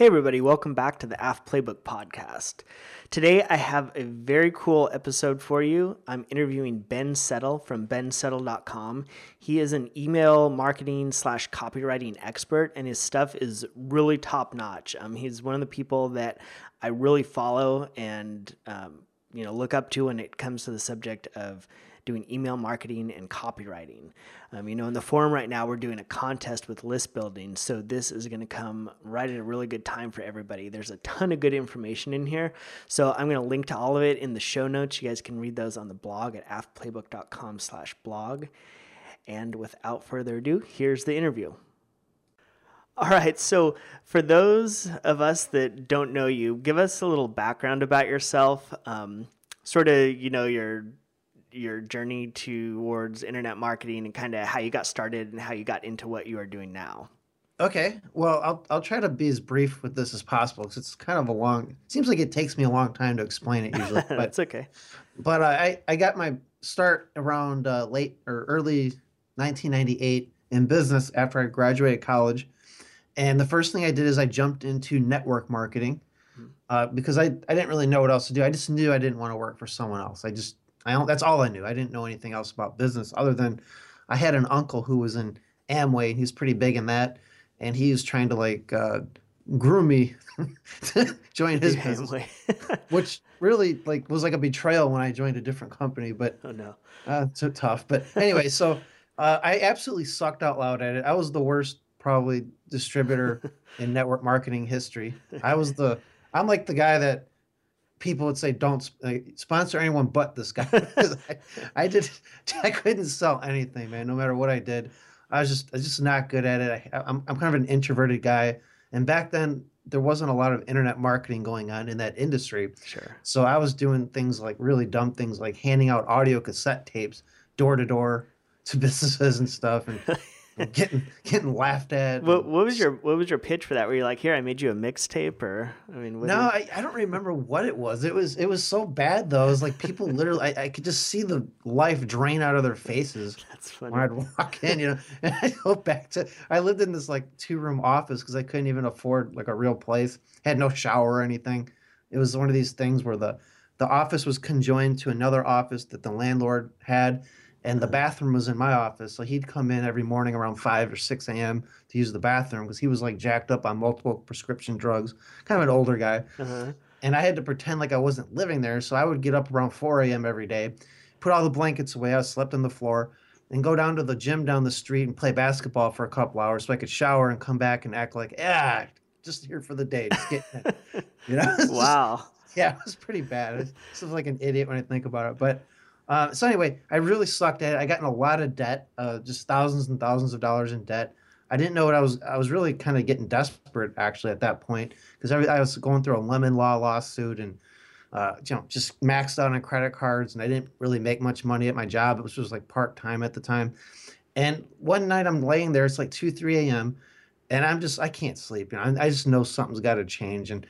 Hey, everybody, welcome back to the Aff Playbook Podcast. Today, I have a very cool episode for you. I'm interviewing Ben Settle from bensettle.com. He is an email marketing slash copywriting expert, and his stuff is really top notch. Um, he's one of the people that I really follow and um, you know look up to when it comes to the subject of doing email marketing and copywriting. Um, you know, in the forum right now, we're doing a contest with list building. So this is going to come right at a really good time for everybody. There's a ton of good information in here. So I'm going to link to all of it in the show notes. You guys can read those on the blog at affplaybook.com slash blog. And without further ado, here's the interview. All right. So, for those of us that don't know you, give us a little background about yourself. Um, sort of, you know, your your journey towards internet marketing and kind of how you got started and how you got into what you are doing now. Okay. Well, I'll I'll try to be as brief with this as possible because it's kind of a long. Seems like it takes me a long time to explain it usually. But it's okay. But uh, I I got my start around uh, late or early 1998 in business after I graduated college, and the first thing I did is I jumped into network marketing. Hmm. Uh, because I, I didn't really know what else to do. I just knew I didn't want to work for someone else. I just I don't, that's all I knew. I didn't know anything else about business other than I had an uncle who was in Amway. And he's pretty big in that, and he was trying to like uh, groom me to join his business, which really like was like a betrayal when I joined a different company. But oh no, uh, so tough. But anyway, so uh, I absolutely sucked out loud at it. I was the worst probably distributor in network marketing history. I was the I'm like the guy that people would say don't sponsor anyone but this guy. I, I, did I couldn't sell anything, man. No matter what I did, I was just I was just not good at it. I, I'm I'm kind of an introverted guy, and back then there wasn't a lot of internet marketing going on in that industry. Sure. So I was doing things like really dumb things like handing out audio cassette tapes door to door to businesses and stuff and getting getting laughed at. What, what was your what was your pitch for that? Were you like, here, I made you a mixtape, or I mean, no, I, I don't remember what it was. It was it was so bad though. It was like people literally, I, I could just see the life drain out of their faces. That's funny. When I'd walk in, you know, and I go back to. I lived in this like two room office because I couldn't even afford like a real place. Had no shower or anything. It was one of these things where the the office was conjoined to another office that the landlord had and the bathroom was in my office. So he'd come in every morning around 5 or 6 a.m. to use the bathroom because he was like jacked up on multiple prescription drugs, kind of an older guy. Uh-huh. And I had to pretend like I wasn't living there. So I would get up around 4 a.m. every day, put all the blankets away. I slept on the floor and go down to the gym down the street and play basketball for a couple hours so I could shower and come back and act like, yeah, just here for the day. Just getting it. You know? wow. Just, yeah, it was pretty bad. I was like an idiot when I think about it. But uh, so anyway, I really sucked at it. I got in a lot of debt, uh, just thousands and thousands of dollars in debt. I didn't know what I was. I was really kind of getting desperate actually at that point because I was going through a lemon law lawsuit and uh, you know just maxed out on credit cards and I didn't really make much money at my job. It was just like part time at the time. And one night I'm laying there. It's like two, three a.m. and I'm just I can't sleep. You know, I, I just know something's got to change and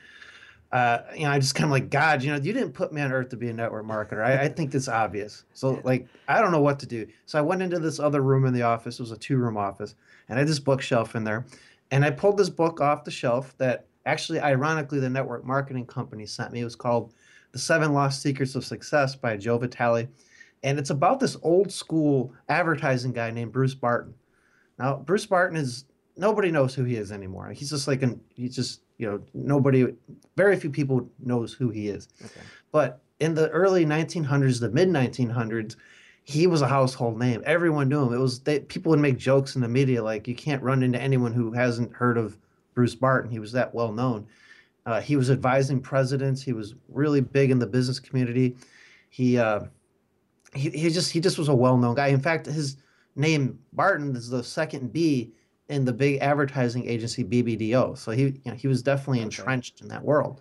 uh, you know, I just kind of like, God, you know, you didn't put me on earth to be a network marketer. I, I think it's obvious. So, like, I don't know what to do. So, I went into this other room in the office. It was a two room office. And I had this bookshelf in there. And I pulled this book off the shelf that actually, ironically, the network marketing company sent me. It was called The Seven Lost Secrets of Success by Joe Vitale. And it's about this old school advertising guy named Bruce Barton. Now, Bruce Barton is nobody knows who he is anymore. He's just like an, he's just, you know, nobody, very few people knows who he is. Okay. But in the early 1900s, the mid 1900s, he was a household name. Everyone knew him. It was they, people would make jokes in the media like you can't run into anyone who hasn't heard of Bruce Barton. He was that well known. Uh, he was advising presidents. He was really big in the business community. He uh, he he just he just was a well known guy. In fact, his name Barton is the second B in the big advertising agency BBDO. So he, you know, he was definitely okay. entrenched in that world.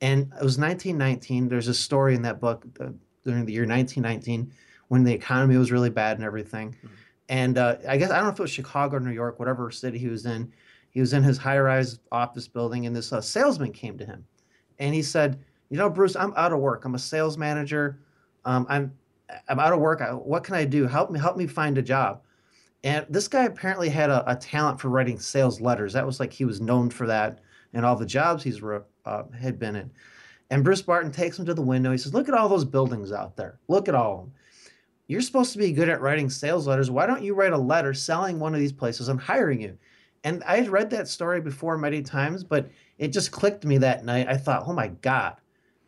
And it was 1919. There's a story in that book uh, during the year 1919 when the economy was really bad and everything. Mm-hmm. And uh, I guess I don't know if it was Chicago or New York, whatever city he was in. He was in his high-rise office building, and this uh, salesman came to him, and he said, "You know, Bruce, I'm out of work. I'm a sales manager. Um, I'm I'm out of work. I, what can I do? Help me help me find a job." And this guy apparently had a, a, talent for writing sales letters. That was like he was known for that. and all the jobs he's uh, had been in. And Bruce Barton takes him to the window. He says, "Look at all those buildings out there. Look at all of them. You're supposed to be good at writing sales letters. Why don't you write a letter selling one of these places and hiring you?" And I had read that story before many times, but it just clicked me that night. I thought, "Oh my god,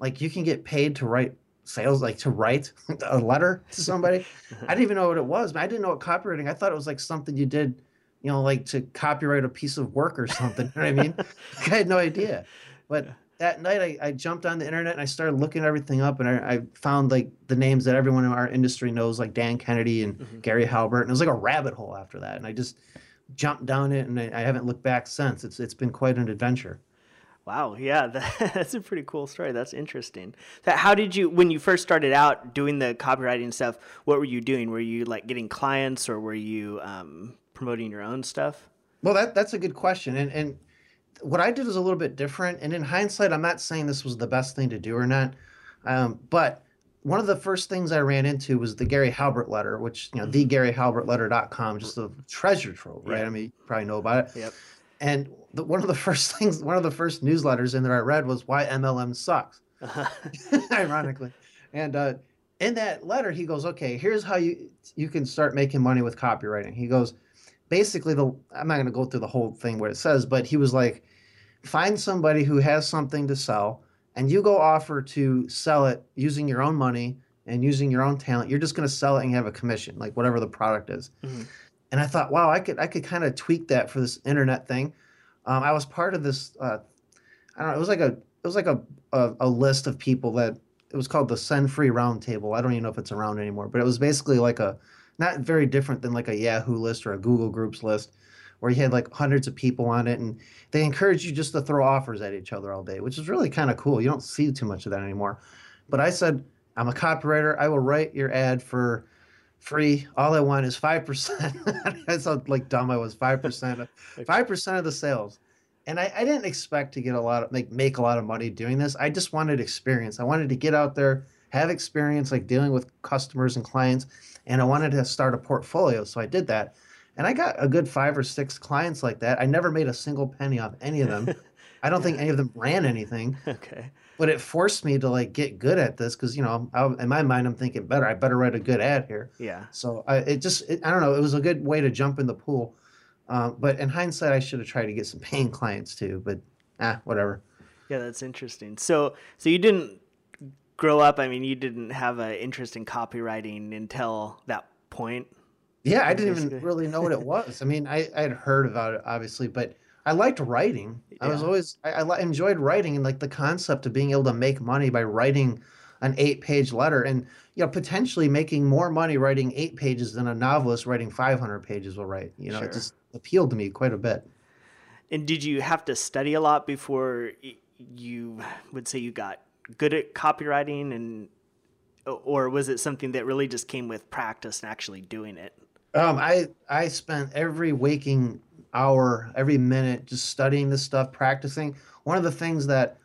like you can get paid to write sales, like to write a letter to somebody." I didn't even know what it was. I didn't know what copywriting. I thought it was like something you did you know, like to copyright a piece of work or something. you know what I mean? I had no idea. But that night I, I jumped on the internet and I started looking everything up and I, I, found like the names that everyone in our industry knows, like Dan Kennedy and mm-hmm. Gary Halbert. And it was like a rabbit hole after that. And I just jumped down it and I, I haven't looked back since. It's it's been quite an adventure. Wow, yeah, that, that's a pretty cool story. That's interesting. So how did you, when you first started out doing the copywriting stuff, what were you doing? Were you like getting clients or were you um, promoting your own stuff? Well, that that's a good question, and and what I did was a little bit different. And in hindsight, I'm not saying this was the best thing to do or not, um, but one of the first things I ran into was the Gary Halbert letter, which you know, mm-hmm. thegaryhalbertletter.com, just a treasure trove, right? I mean, you probably know about it. Yep. And the, one of the first things, one of the first newsletters in there I read was why MLM sucks, ironically. And uh, in that letter, he goes, "Okay, here's how you you can start making money with copywriting." He goes, basically the I'm not going to go through the whole thing what it says, but he was like, find somebody who has something to sell, and you go offer to sell it using your own money and using your own talent. You're just going to sell it and have a commission, like whatever the product is. Mm-hmm. And I thought, wow, I could I could kind of tweak that for this internet thing. Um, I was part of this. Uh, I don't know. It was like a it was like a, a, a list of people that it was called the Send Free Roundtable. I don't even know if it's around anymore, but it was basically like a not very different than like a Yahoo list or a Google Groups list where you had like hundreds of people on it and they encourage you just to throw offers at each other all day, which is really kind of cool. You don't see too much of that anymore. But I said, I'm a copywriter. I will write your ad for free. All I want is 5%. I sound like dumb. I was 5%, of, 5% of the sales. And I, I didn't expect to get a lot of, make, make a lot of money doing this. I just wanted experience. I wanted to get out there, have experience like dealing with customers and clients and I wanted to start a portfolio. So I did that. And I got a good five or six clients like that. I never made a single penny off any of them. I don't think any of them ran anything. Okay. But it forced me to like get good at this because you know I, in my mind I'm thinking better. I better write a good ad here. Yeah. So I, it just it, I don't know. It was a good way to jump in the pool. Uh, but in hindsight, I should have tried to get some paying clients too. But ah, whatever. Yeah, that's interesting. So so you didn't grow up, I mean, you didn't have an interest in copywriting until that point. Yeah, I didn't even really know what it was. I mean, I I had heard about it obviously, but I liked writing. Yeah. I was always I, I enjoyed writing and like the concept of being able to make money by writing an eight-page letter and you know potentially making more money writing eight pages than a novelist writing 500 pages will write. You know, sure. it just appealed to me quite a bit. And did you have to study a lot before you would say you got good at copywriting and or was it something that really just came with practice and actually doing it? Um, I I spent every waking hour, every minute just studying this stuff, practicing. One of the things that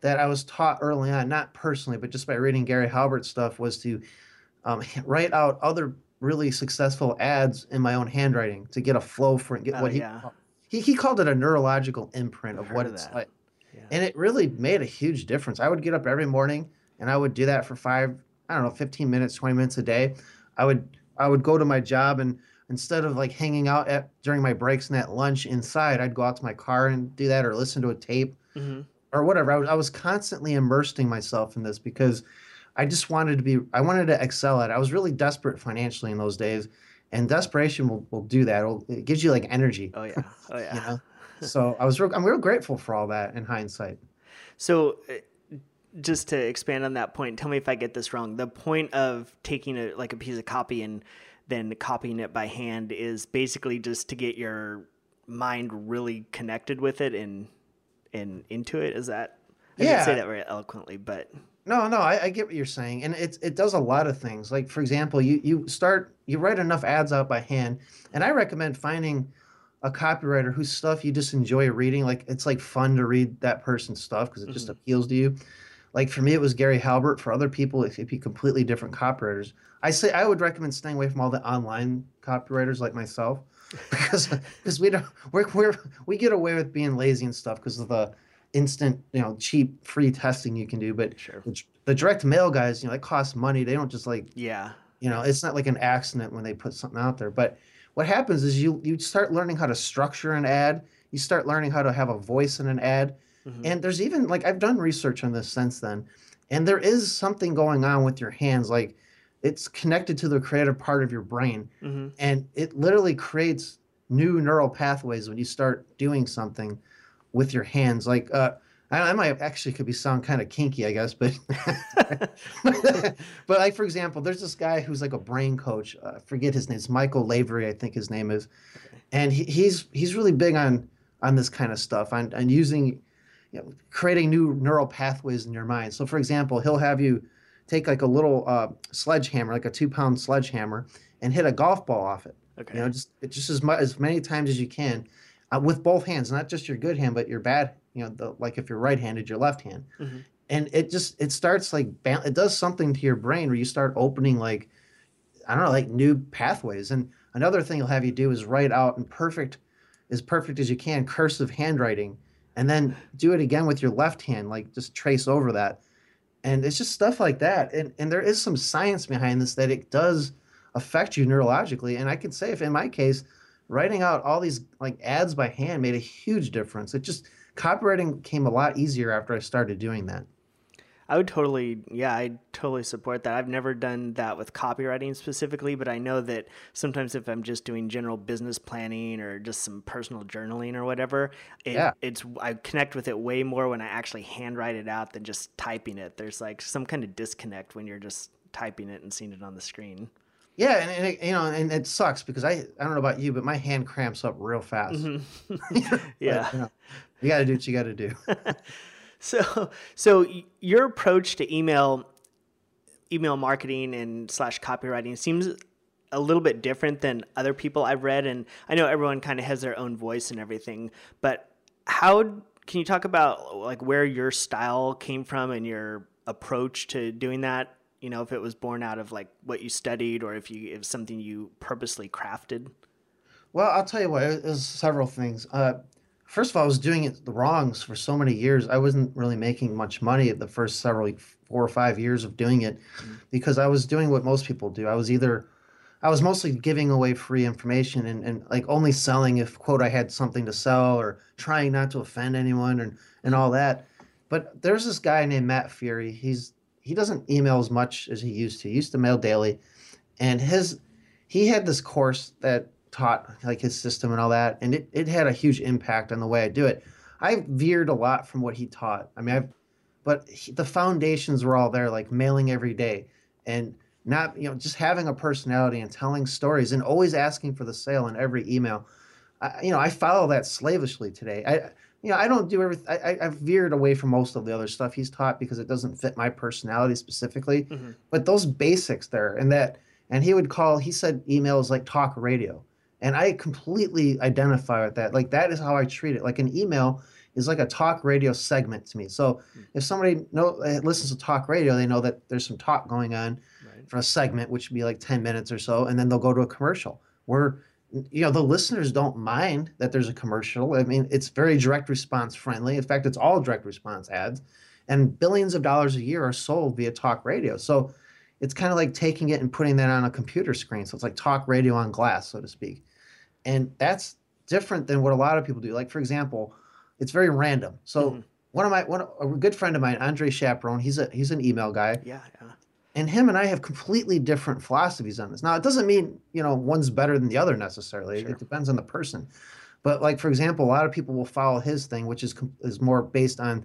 that I was taught early on, not personally, but just by reading Gary Halbert stuff, was to um, write out other really successful ads in my own handwriting to get a flow for it, get oh, what he, yeah. he he called it a neurological imprint of what it's that. like and it really made a huge difference. I would get up every morning and I would do that for five, I don't know, 15 minutes, 20 minutes a day. I would I would go to my job and instead of like hanging out at during my breaks and at lunch inside, I'd go out to my car and do that or listen to a tape mm-hmm. or whatever. I was, I was constantly immersing myself in this because I just wanted to be I wanted to excel at it. I was really desperate financially in those days. And desperation will, will do that. It'll, it gives you like energy. Oh yeah. Oh yeah. you know? so I was real, I'm real grateful for all that in hindsight. So uh, just to expand on that point, tell me if I get this wrong. The point of taking a like a piece of copy and then copying it by hand is basically just to get your mind really connected with it and and into it. Is that I yeah. didn't say that very eloquently, but no, no, I, I, get what you're saying, and it it does a lot of things. Like for example, you you start you write enough ads out by hand, and I recommend finding a copywriter whose stuff you just enjoy reading. Like it's like fun to read that person's stuff because it mm-hmm. just appeals to you. Like for me, it was Gary Halbert. For other people, it could be completely different copywriters. I say I would recommend staying away from all the online copywriters like myself. because because we don't we're, we're we get away with being lazy and stuff because of the instant you know cheap free testing you can do. But Sure. the, the direct mail guys, you know, it costs money. They don't just like Yeah. you know it's not like an accident when they put something out there. But what happens is you you start learning how to structure an ad. You start learning how to have a voice in an ad. Mhm. And there's even like I've done research on this since then, and there is something going on with your hands. Like it's connected to the creative part of your brain, Mhm. and it literally creates new neural pathways when you start doing something with your hands. Like uh, I, I might actually could be sound kind of kinky, I guess, but but like for example, there's this guy who's like a brain coach. Uh, forget his name. It's Michael Lavery, I think his name is, and he, he's he's really big on on this kind of stuff on on using you know, creating new neural pathways in your mind. So, for example, he'll have you take like a little uh, sledgehammer, like a two pound sledgehammer, and hit a golf ball off it. Okay. You know, just just as much as many times as you can, uh, with both hands, not just your good hand, but your bad. You know, the, like if you're right-handed, your left hand, Mhm. and it just it starts like it does something to your brain where you start opening like I don't know, like new pathways. And another thing he'll have you do is write out in perfect, as perfect as you can, cursive handwriting, and then do it again with your left hand, like just trace over that. And it's just stuff like that. And and there is some science behind this that it does affect you neurologically. And I can say if in my case, writing out all these like ads by hand made a huge difference. It just copywriting came a lot easier after I started doing that. I would totally, yeah, I totally support that. I've never done that with copywriting specifically, but I know that sometimes if I'm just doing general business planning or just some personal journaling or whatever, it, Yeah. it's I connect with it way more when I actually handwrite it out than just typing it. There's like some kind of disconnect when you're just typing it and seeing it on the screen. Yeah, and, and it, you know, and it sucks because I I don't know about you, but my hand cramps up real fast. Mhm. But, yeah. you, know, you got to do what you got to do. So, so your approach to email, email marketing and slash copywriting seems a little bit different than other people I've read, and I know everyone kind of has their own voice and everything. But how can you talk about like where your style came from and your approach to doing that? You know, if it was born out of like what you studied, or if you if something you purposely crafted. Well, I'll tell you what, it was several things. Uh, first of all, I was doing it the wrongs for so many years. I wasn't really making much money at the first several, like, four or five years of doing it mm-hmm. because I was doing what most people do. I was either, I was mostly giving away free information and, and like only selling if, quote, I had something to sell or trying not to offend anyone and, and all that. But there's this guy named Matt Furey. He's, he doesn't email as much as he used to. He used to mail daily. And his, he had this course that taught like his system and all that and it, it had a huge impact on the way i do it. I veered a lot from what he taught. I mean i've but he, the foundations were all there like mailing every day and not you know just having a personality and telling stories and always asking for the sale in every email. I, you know i follow that slavishly today. I you know i don't do everything I, I i've veered away from most of the other stuff he's taught because it doesn't fit my personality specifically Mhm. but those basics there and that and he would call he said email is like talk radio and i completely identify with that. Like that is how i treat it. Like an email is like a talk radio segment to me. So if somebody know uh, listens to talk radio they know that there's some talk going on Right. for a segment which would be like 10 minutes or so and then they'll go to a commercial. Where you know the listeners don't mind that there's a commercial. I mean it's very direct response friendly. In fact it's all direct response ads. And billions of dollars a year are sold via talk radio. So it's kind of like taking it and putting that on a computer screen. So it's like talk radio on glass so to speak and that's different than what a lot of people do like for example it's very random so Mhm. one of my one a good friend of mine Andre Chaperon he's a he's an email guy Yeah. Yeah. and him and I have completely different philosophies on this. Now, it doesn't mean you know one's better than the other necessarily. Sure. It depends on the person. But like for example, a lot of people will follow his thing, which is is more based on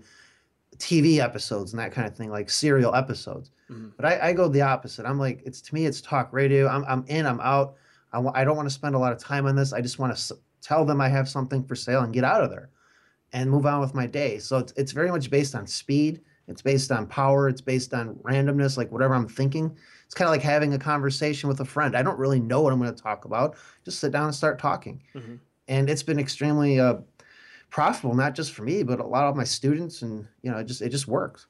TV episodes and that kind of thing, like serial episodes. Mhm. But I, I go the opposite. I'm like, it's to me, it's talk radio. I'm I'm in, I'm out. I w- I don't want to spend a lot of time on this. I just want to s- tell them I have something for sale and get out of there, and move on with my day. So it's it's very much based on speed. It's based on power. It's based on randomness, like whatever I'm thinking. It's kind of like having a conversation with a friend. I don't really know what I'm going to talk about. Just sit down and start talking. Mhm. And it's been extremely uh, profitable, not just for me, but a lot of my students. And you know, it just it just works.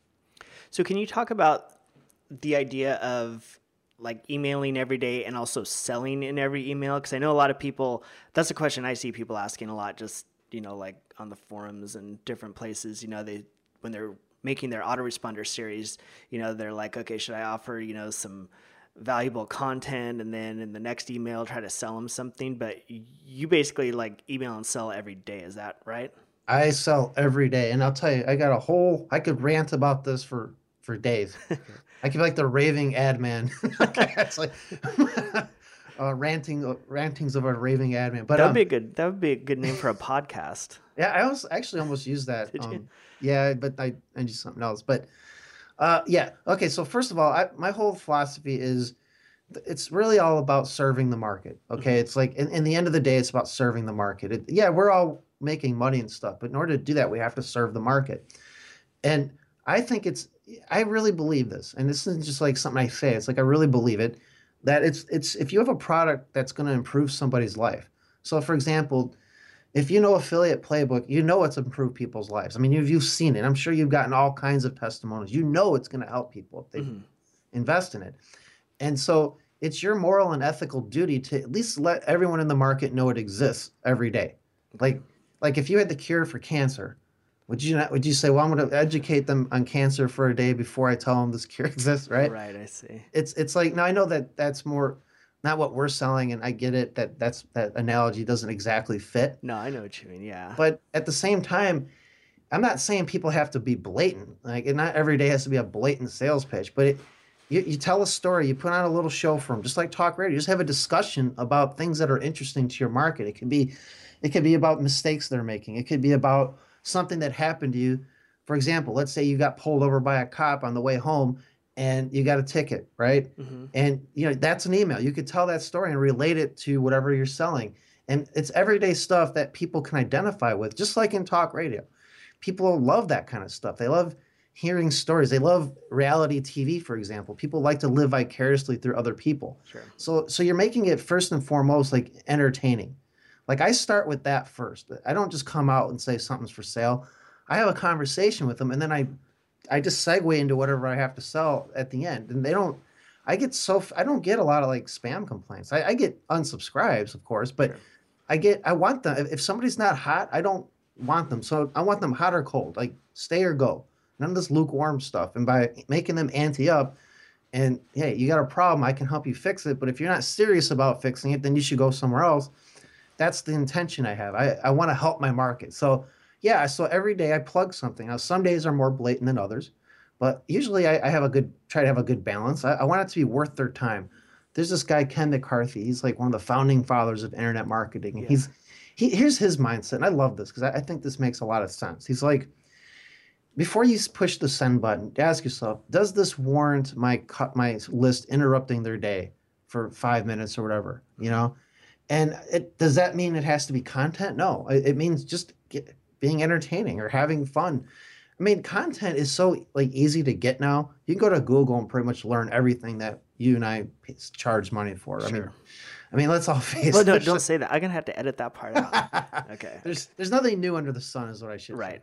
So can you talk about the idea of like emailing every day and also selling in every email? Because I know a lot of people. That's a question I see people asking a lot. Just you know, like on the forums and different places. You know, they when they're making their autoresponder series, you know, they're like, okay, should I offer you know some valuable content and then in the next email try to sell them something but you basically like email and sell every day is that right I sell every day, and I'll tell you, I got a whole. I could rant about this for for days. I could be like the raving ad man. it's like uh, ranting, uh, rantings of a raving ad man. But that would um, be a good that would be a good name for a podcast yeah, I was actually almost used that. Um, yeah, but I I used something else. But uh, yeah, okay. So first of all, I, my whole philosophy is it's really all about serving the market. Okay, it's like in, in the end of the day, it's about serving the market. It, yeah, we're all making money and stuff, but in order to do that, we have to serve the market. And I think it's I really believe this, and this isn't just like something I say. It's like I really believe it that it's it's if you have a product that's going to improve somebody's life. So, for example, if you know affiliate playbook, you know it's improved people's lives. I mean, you've, you've seen it. I'm sure you've gotten all kinds of testimonials. You know it's going to help people if they Mhm. invest in it. And so it's your moral and ethical duty to at least let everyone in the market know it exists every day. Like like if you had the cure for cancer, would you not would you say, well, I'm going to educate them on cancer for a day before I tell them this cure exists, right? right i see It's it's like now I know that that's more not what we're selling and I get it that that's that analogy doesn't exactly fit. no i know what you mean yeah But at the same time, I'm not saying people have to be blatant. Like, not every day has to be a blatant sales pitch. But it, you, you tell a story, you put on a little show for them, just like talk radio. Just have a discussion about things that are interesting to your market. It could be, it could be about mistakes they're making. It could be about something that happened to you. For example, let's say you got pulled over by a cop on the way home, and you got a ticket, right? hmm And you know that's an email. You could tell that story and relate it to whatever you're selling. And it's everyday stuff that people can identify with, just like in talk radio. People love that kind of stuff. They love hearing stories. They love reality TV, for example. People like to live vicariously through other people. sure So so you're making it first and foremost like entertaining. Like I start with that first. I don't just come out and say something's for sale. I have a conversation with them and then I I just segue into whatever I have to sell at the end. And they don't I get so I don't get a lot of like spam complaints. I, I get unsubscribes, of course, but Sure. I get I want them if, if somebody's not hot, I don't want them. So I want them hot or cold, like stay or go. None of this lukewarm stuff. And by making them ante up, and hey, you got a problem, I can help you fix it. But if you're not serious about fixing it, then you should go somewhere else. That's the intention I have. I, I want to help my market. So yeah, so every day I plug something. Now some days are more blatant than others, but usually I, I have a good try to have a good balance. I, I want it to be worth their time. There's this guy Ken McCarthy. He's like one of the founding fathers of internet marketing, and Yeah. he's he here's his mindset. And I love this because I, I think this makes a lot of sense. He's like, before you push the send button, ask yourself, does this warrant my cut my list interrupting their day for five minutes or whatever? You know, and it does that mean it has to be content? No, it, it means just get, being entertaining or having fun. I mean, content is so like easy to get now. You can go to Google and pretty much learn everything that you and I charge money for. I mean, I mean, let's all face well no don't say that i'm gonna have to edit that part out okay there's there's nothing new under the sun, is what I should say. right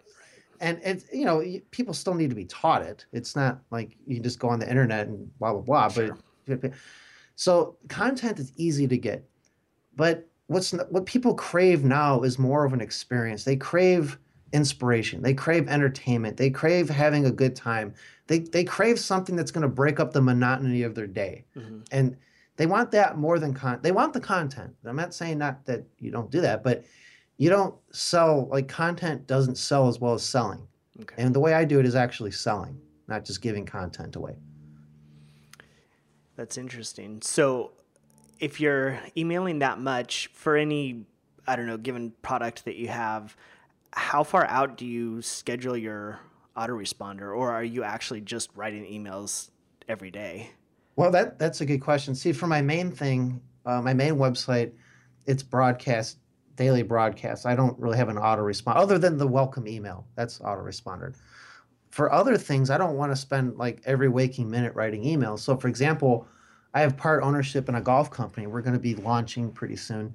And it's you know people still need to be taught it. It's not like you just go on the internet and blah blah blah. Sure. But so content is easy to get, but what's what people crave now is more of an experience. They crave inspiration. They crave entertainment. They crave having a good time. They they crave something that's going to break up the monotony of their day hmm and they want that more than con they want the content i'm not saying not that you don't do that but you don't sell like content doesn't sell as well as selling okay and the way i do it is actually selling not just giving content away That's interesting. So, if you're emailing that much for any, I don't know, given product that you have, how far out do you schedule your autoresponder, or are you actually just writing emails every day? well that that's a good question. See for my main thing uh, my main website it's broadcast daily broadcast. I don't really have an autoresponder other than the welcome email that's autoresponder. For other things i don't want to spend like every waking minute writing emails. So for example i have part ownership in a golf company we're going to be launching pretty soon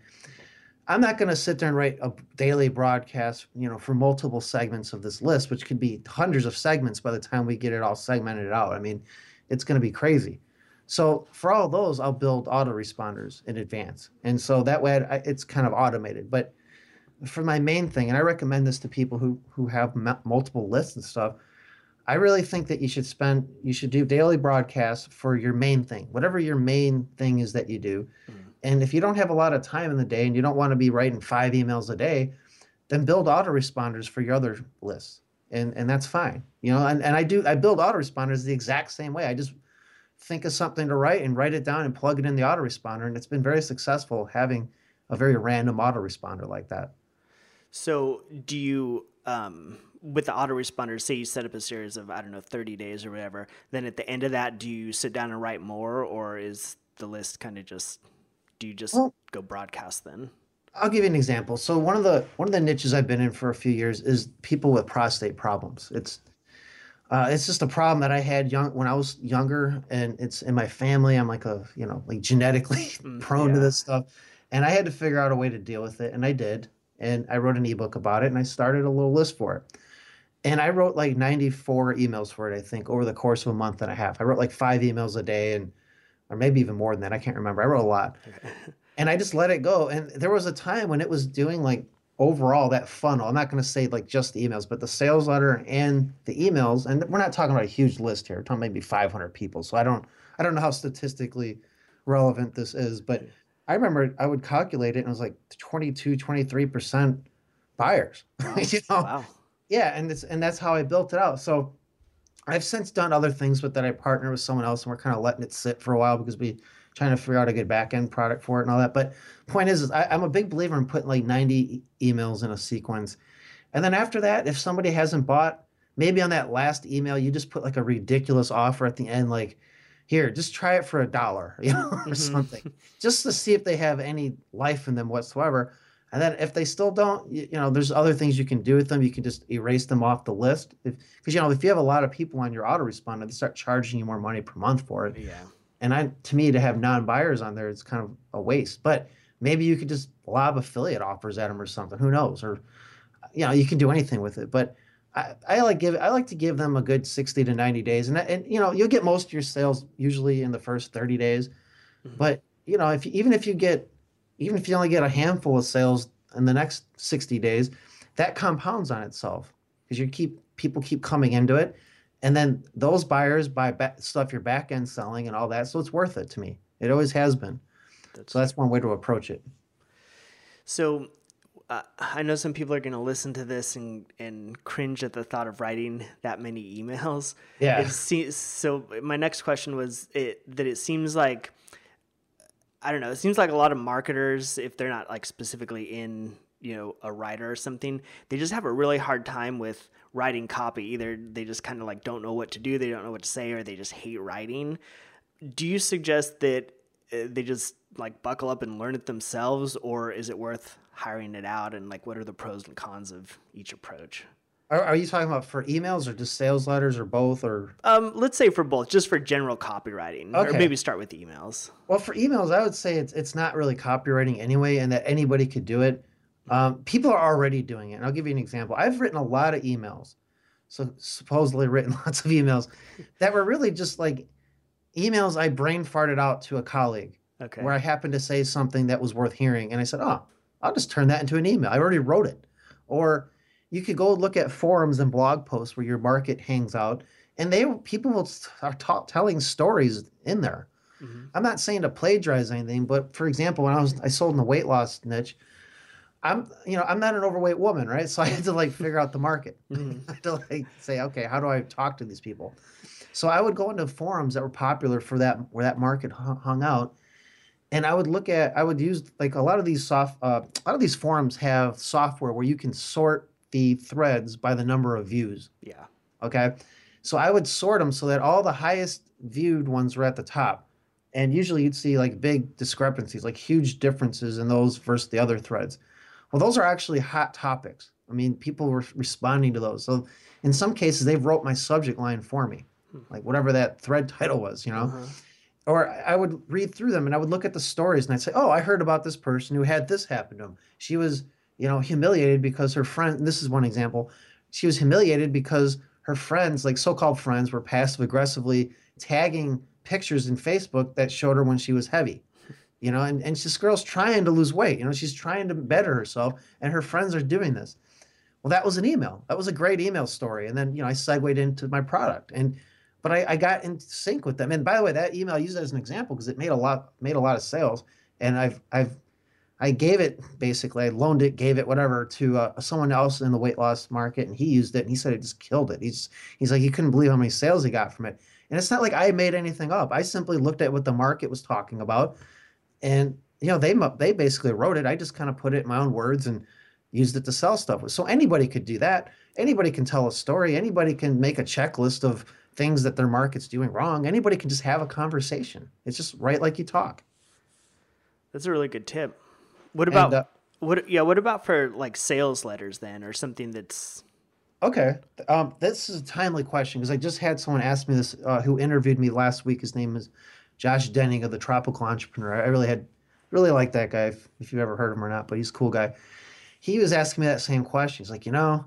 i'm not going to sit there and write a daily broadcast you know for multiple segments of this list which could be hundreds of segments by the time we get it all segmented out i mean it's going to be crazy So for all those, I'll build autoresponders in advance, and so that way I, it's kind of automated. But for my main thing, and I recommend this to people who who have multiple lists and stuff. I really think that you should spend you should do daily broadcasts for your main thing, whatever your main thing is that you do. Mhm. And if you don't have a lot of time in the day and you don't want to be writing five emails a day, then build autoresponders for your other lists. And and that's fine. You know, and, and I do I build autoresponders the exact same way. I just think of something to write and write it down and plug it in the autoresponder. And it's been very successful having a very random autoresponder like that. So, do you, um, with the autoresponder, say you set up a series of, I don't know, 30 days or whatever, then at the end of that, do you sit down and write more, or is the list kind of just, do you just Well, go broadcast then? I'll give you an example. So one of the one of the niches I've been in for a few years is people with prostate problems. It's uh, it's just a problem that I had young when I was younger, and it's in my family. I'm like a you know like genetically Mm, prone to this stuff, and I had to figure out a way to deal with it, and I did. And I wrote an ebook about it, and I started a little list for it. And I wrote like 94 emails for it, I think, over the course of a month and a half. I wrote like five emails a day, and or maybe even more than that. I can't remember. I wrote a lot and I just let it go. And there was a time when it was doing like overall that funnel. I'm not going to say like just the emails, but the sales letter and the emails. And we're not talking about a huge list here. We're talking maybe 500 people. So I don't, I don't know how statistically relevant this is, but I remember I would calculate it and it was like 22, 23% buyers. you know, Wow. Yeah, and it's and that's how I built it out. So I've since done other things with that. I partner with someone else, and we're kind of letting it sit for a while because we trying to figure out a good back end product for it and all that. But point is, is I, I'm a big believer in putting like 90 e- emails in a sequence, and then after that, if somebody hasn't bought, maybe on that last email you just put like a ridiculous offer at the end, like here, just try it for a dollar, you know, or Mhm. something, just to see if they have any life in them whatsoever. And then if they still don't, you, you know, there's other things you can do with them. You can just erase them off the list. Because, you know, if you have a lot of people on your autoresponder, they start charging you more money per month for it. Yeah. And I, to me, to have non-buyers on there, it's kind of a waste. But maybe you could just lob affiliate offers at them or something. Who knows? Or, you know, you can do anything with it. But I, I like give I like to give them a good 60 to 90 days. And, and you know, you'll get most of your sales usually in the first 30 days. Mhm. But, you know, if even if you get even if you only get a handful of sales in the next 60 days, that compounds on itself because you keep people keep coming into it. And then those buyers buy stuff your back end selling and all that. So it's worth it to me. It always has been. That's So that's one way to approach it. So uh, I know some people are going to listen to this and, and cringe at the thought of writing that many emails. Yeah. It so my next question was it, that it seems like I don't know. It seems like a lot of marketers, if they're not like specifically in you know a writer or something, they just have a really hard time with writing copy. Either they just kind of like don't know what to do, they don't know what to say, or they just hate writing. Do you suggest that uh, they just like buckle up and learn it themselves, or is it worth hiring it out? And like, what are the pros and cons of each approach? Are, are you talking about for emails or just sales letters or both? Or Um, let's say for both, just for general copywriting, or maybe start with emails. well, for emails, I would say it's it's not really copywriting anyway, and that anybody could do it. Um, people are already doing it. And I'll give you an example. I've written a lot of emails, so supposedly written lots of emails that were really just like emails I brain farted out to a colleague. Okay. where I happened to say something that was worth hearing. And I said, oh, I'll just turn that into an email. I already wrote it. Or you could go look at forums and blog posts where your market hangs out, and they people will start ta- telling stories in there. Mhm. I'm not saying to plagiarize anything, but for example, when I was I sold in the weight loss niche, I'm you know I'm not an overweight woman, right? So I had to like figure out the market. Mhm. I had to like say, okay, how do I talk to these people? So I would go into forums that were popular for that where that market hung out, and I would look at I would use like a lot of these soft uh, a lot of these forums have software where you can sort the threads by the number of views. Yeah. Okay. So I would sort them so that all the highest viewed ones were at the top. And usually you'd see like big discrepancies, like huge differences in those versus the other threads. Well, those are actually hot topics. I mean, people were responding to those. So in some cases, they've wrote my subject line for me, Hmm. like whatever that thread title was, you know? Uh-huh. or I would read through them and I would look at the stories and I'd say, "Oh, I heard about this person who had this happen to him. She was, you know, humiliated because her friend. This is one example. She was humiliated because her friends, like so-called friends, were passive aggressively tagging pictures in Facebook that showed her when she was heavy. You know, and, and this girl's trying to lose weight. You know, she's trying to better herself, and her friends are doing this. Well, that was an email. That was a great email story. And then, you know, I segued into my product. And but I, I got in sync with them. And by the way, that email I use it as an example because it made a lot made a lot of sales. And I've I've I gave it basically, I loaned it, gave it, whatever, to uh, someone else in the weight loss market, and he used it, and he said it just killed it. He's he's like he couldn't believe how many sales he got from it, and it's not like I made anything up. I simply looked at what the market was talking about, and you know they they basically wrote it. I just kind of put it in my own words and used it to sell stuff. So anybody could do that. Anybody can tell a story. Anybody can make a checklist of things that their market's doing wrong. Anybody can just have a conversation. It's just write like you talk. That's a really good tip. What about and, uh, what? Yeah, what about for like sales letters then, or something that's okay? Um, this is a timely question because I just had someone ask me this uh, who interviewed me last week. His name is Josh Denning of the Tropical Entrepreneur. I really had really like that guy if, if you've ever heard of him or not, but he's a cool guy. He was asking me that same question. He's like, you know,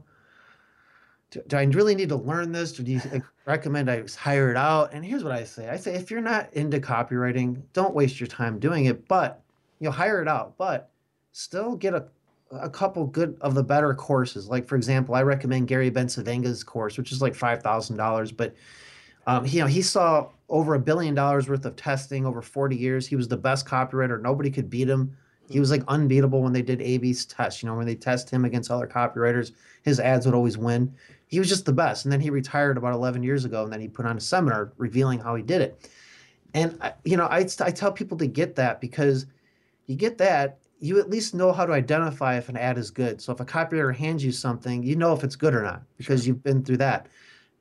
do, do I really need to learn this? Do you recommend I hire it out? And here's what I say: I say if you're not into copywriting, don't waste your time doing it, but you know, hire it out. But still get a a couple good of the better courses. Like for example, I recommend Gary Bencivenga's course, which is like five thousand dollars. But um, you know, he saw over a billion dollars worth of testing over forty years. He was the best copywriter. Nobody could beat him. He was like unbeatable when they did A/B tests. You know, when they test him against other copywriters, his ads would always win. He was just the best. And then he retired about eleven years ago, and then he put on a seminar revealing how he did it. And you know, I I tell people to get that because you get that you at least know how to identify if an ad is good. So if a copywriter hands you something, you know if it's good or not because you've been through that.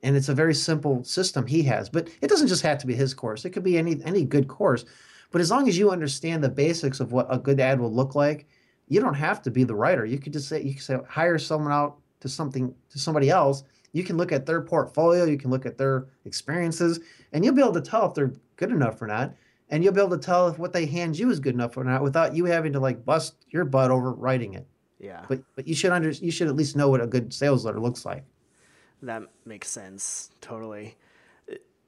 And it's a very simple system he has. But it doesn't just have to be his course. It could be any any good course. But as long as you understand the basics of what a good ad will look like, you don't have to be the writer. You could just say you could say hire someone out to something to somebody else. You can look at their portfolio, you can look at their experiences, and you'll be able to tell if they're good enough or not and you'll be able to tell if what they hand you is good enough or not without you having to like bust your butt over writing it. Yeah. But but you should under you should at least know what a good sales letter looks like. That makes sense totally.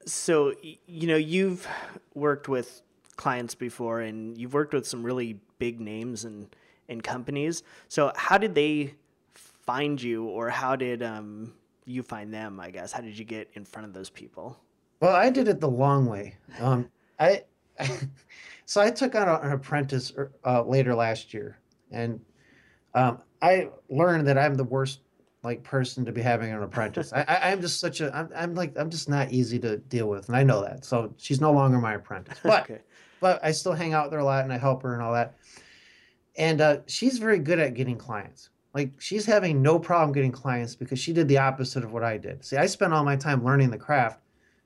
So you know you've worked with clients before and you've worked with some really big names and and companies. So how did they find you or how did um, you find them? I guess how did you get in front of those people? Well, I did it the long way. Um, I so I took on an apprentice er, uh, later last year, and um, I learned that I'm the worst like person to be having an apprentice. I, I, am just such a I'm, I'm like I'm just not easy to deal with, and I know that. So she's no longer my apprentice, but okay. but I still hang out with her a lot, and I help her and all that. And uh, she's very good at getting clients. Like she's having no problem getting clients because she did the opposite of what I did. See, I spent all my time learning the craft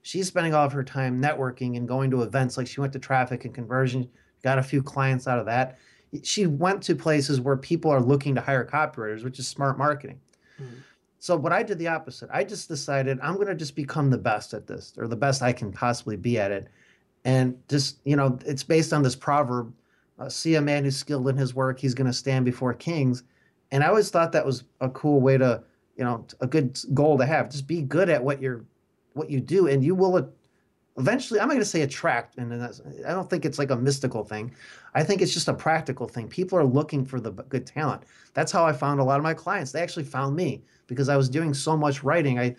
she's spending all of her time networking and going to events like she went to traffic and conversion got a few clients out of that. She went to places where people are looking to hire copywriters which is smart marketing. Mm-hmm. so what i did the opposite. I just decided i'm going to just become the best at this or the best i can possibly be at it. And just you know it's based on this proverb uh, see a man who's skilled in his work he's going to stand before kings. And i always thought that was a cool way to you know a good goal to have. Just be good at what you're what you do, and you will eventually. I'm not going to say attract, and I don't think it's like a mystical thing. I think it's just a practical thing. People are looking for the good talent. That's how I found a lot of my clients. They actually found me because I was doing so much writing. I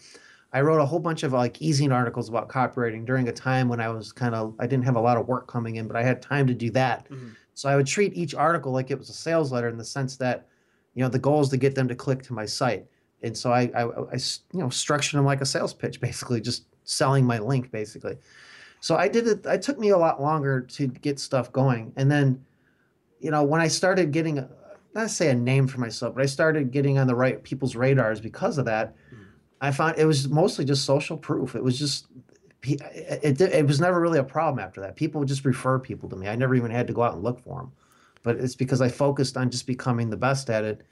I wrote a whole bunch of like EzineArticles about copywriting during a time when I was kind of I didn't have a lot of work coming in, but I had time to do that. Mm-hmm. So I would treat each article like it was a sales letter in the sense that, you know, the goal is to get them to click to my site and so I, I, I, you know, structured them like a sales pitch, basically, just selling my link, basically. So I did it. It took me a lot longer to get stuff going, and then, you know, when I started getting, a, not say a name for myself, but I started getting on the right people's radars because of that. Mm. I found it was mostly just social proof. It was just, it, it, it was never really a problem after that. People would just refer people to me. I never even had to go out and look for them, but it's because I focused on just becoming the best at it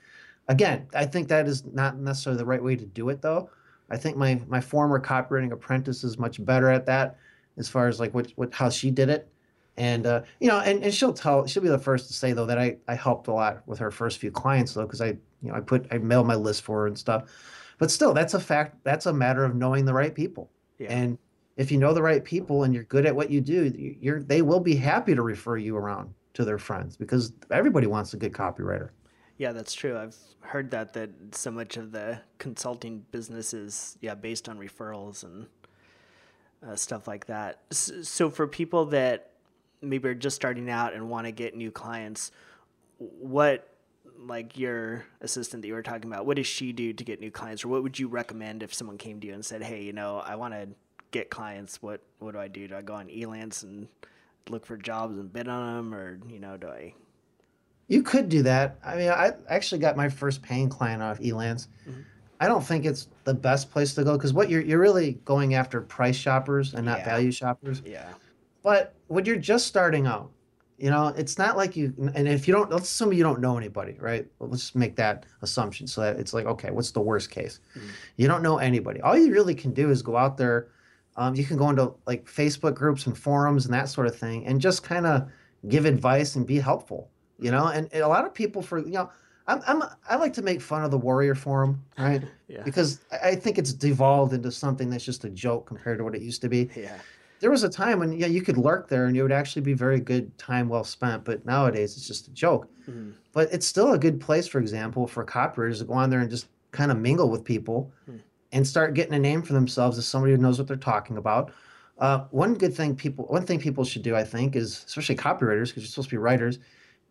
Again, I think that is not necessarily the right way to do it, though. I think my my former copywriting apprentice is much better at that, as far as like what, what how she did it, and uh, you know, and, and she'll tell she'll be the first to say though that I I helped a lot with her first few clients though because I you know I put I mailed my list for her and stuff, but still that's a fact that's a matter of knowing the right people, yeah. and if you know the right people and you're good at what you do, you're they will be happy to refer you around to their friends because everybody wants a good copywriter. Yeah, that's true. I've heard that that so much of the consulting business is yeah based on referrals and uh, stuff like that. So for people that maybe are just starting out and want to get new clients, what like your assistant that you were talking about, what does she do to get new clients, or what would you recommend if someone came to you and said, "Hey, you know, I want to get clients. What what do I do? Do I go on Elance and look for jobs and bid on them, or you know, do I?" You could do that. I mean, I actually got my first paying client off Elance. Mm-hmm. I don't think it's the best place to go because what you're you're really going after price shoppers and not yeah. value shoppers. Yeah. But when you're just starting out, you know, it's not like you. And if you don't, let's assume you don't know anybody, right? Well, let's just make that assumption. So that it's like, okay, what's the worst case? Mm-hmm. You don't know anybody. All you really can do is go out there. Um, you can go into like Facebook groups and forums and that sort of thing, and just kind of give advice and be helpful. You know, and, and a lot of people for you know I'm, I'm I like to make fun of the Warrior Forum, right? yeah. Because I think it's devolved into something that's just a joke compared to what it used to be. Yeah. There was a time when yeah you could lurk there and it would actually be very good time well spent, but nowadays it's just a joke. Mm-hmm. But it's still a good place, for example, for copywriters to go on there and just kind of mingle with people mm-hmm. and start getting a name for themselves as somebody who knows what they're talking about. Uh, one good thing people, one thing people should do, I think, is especially copywriters, because you're supposed to be writers,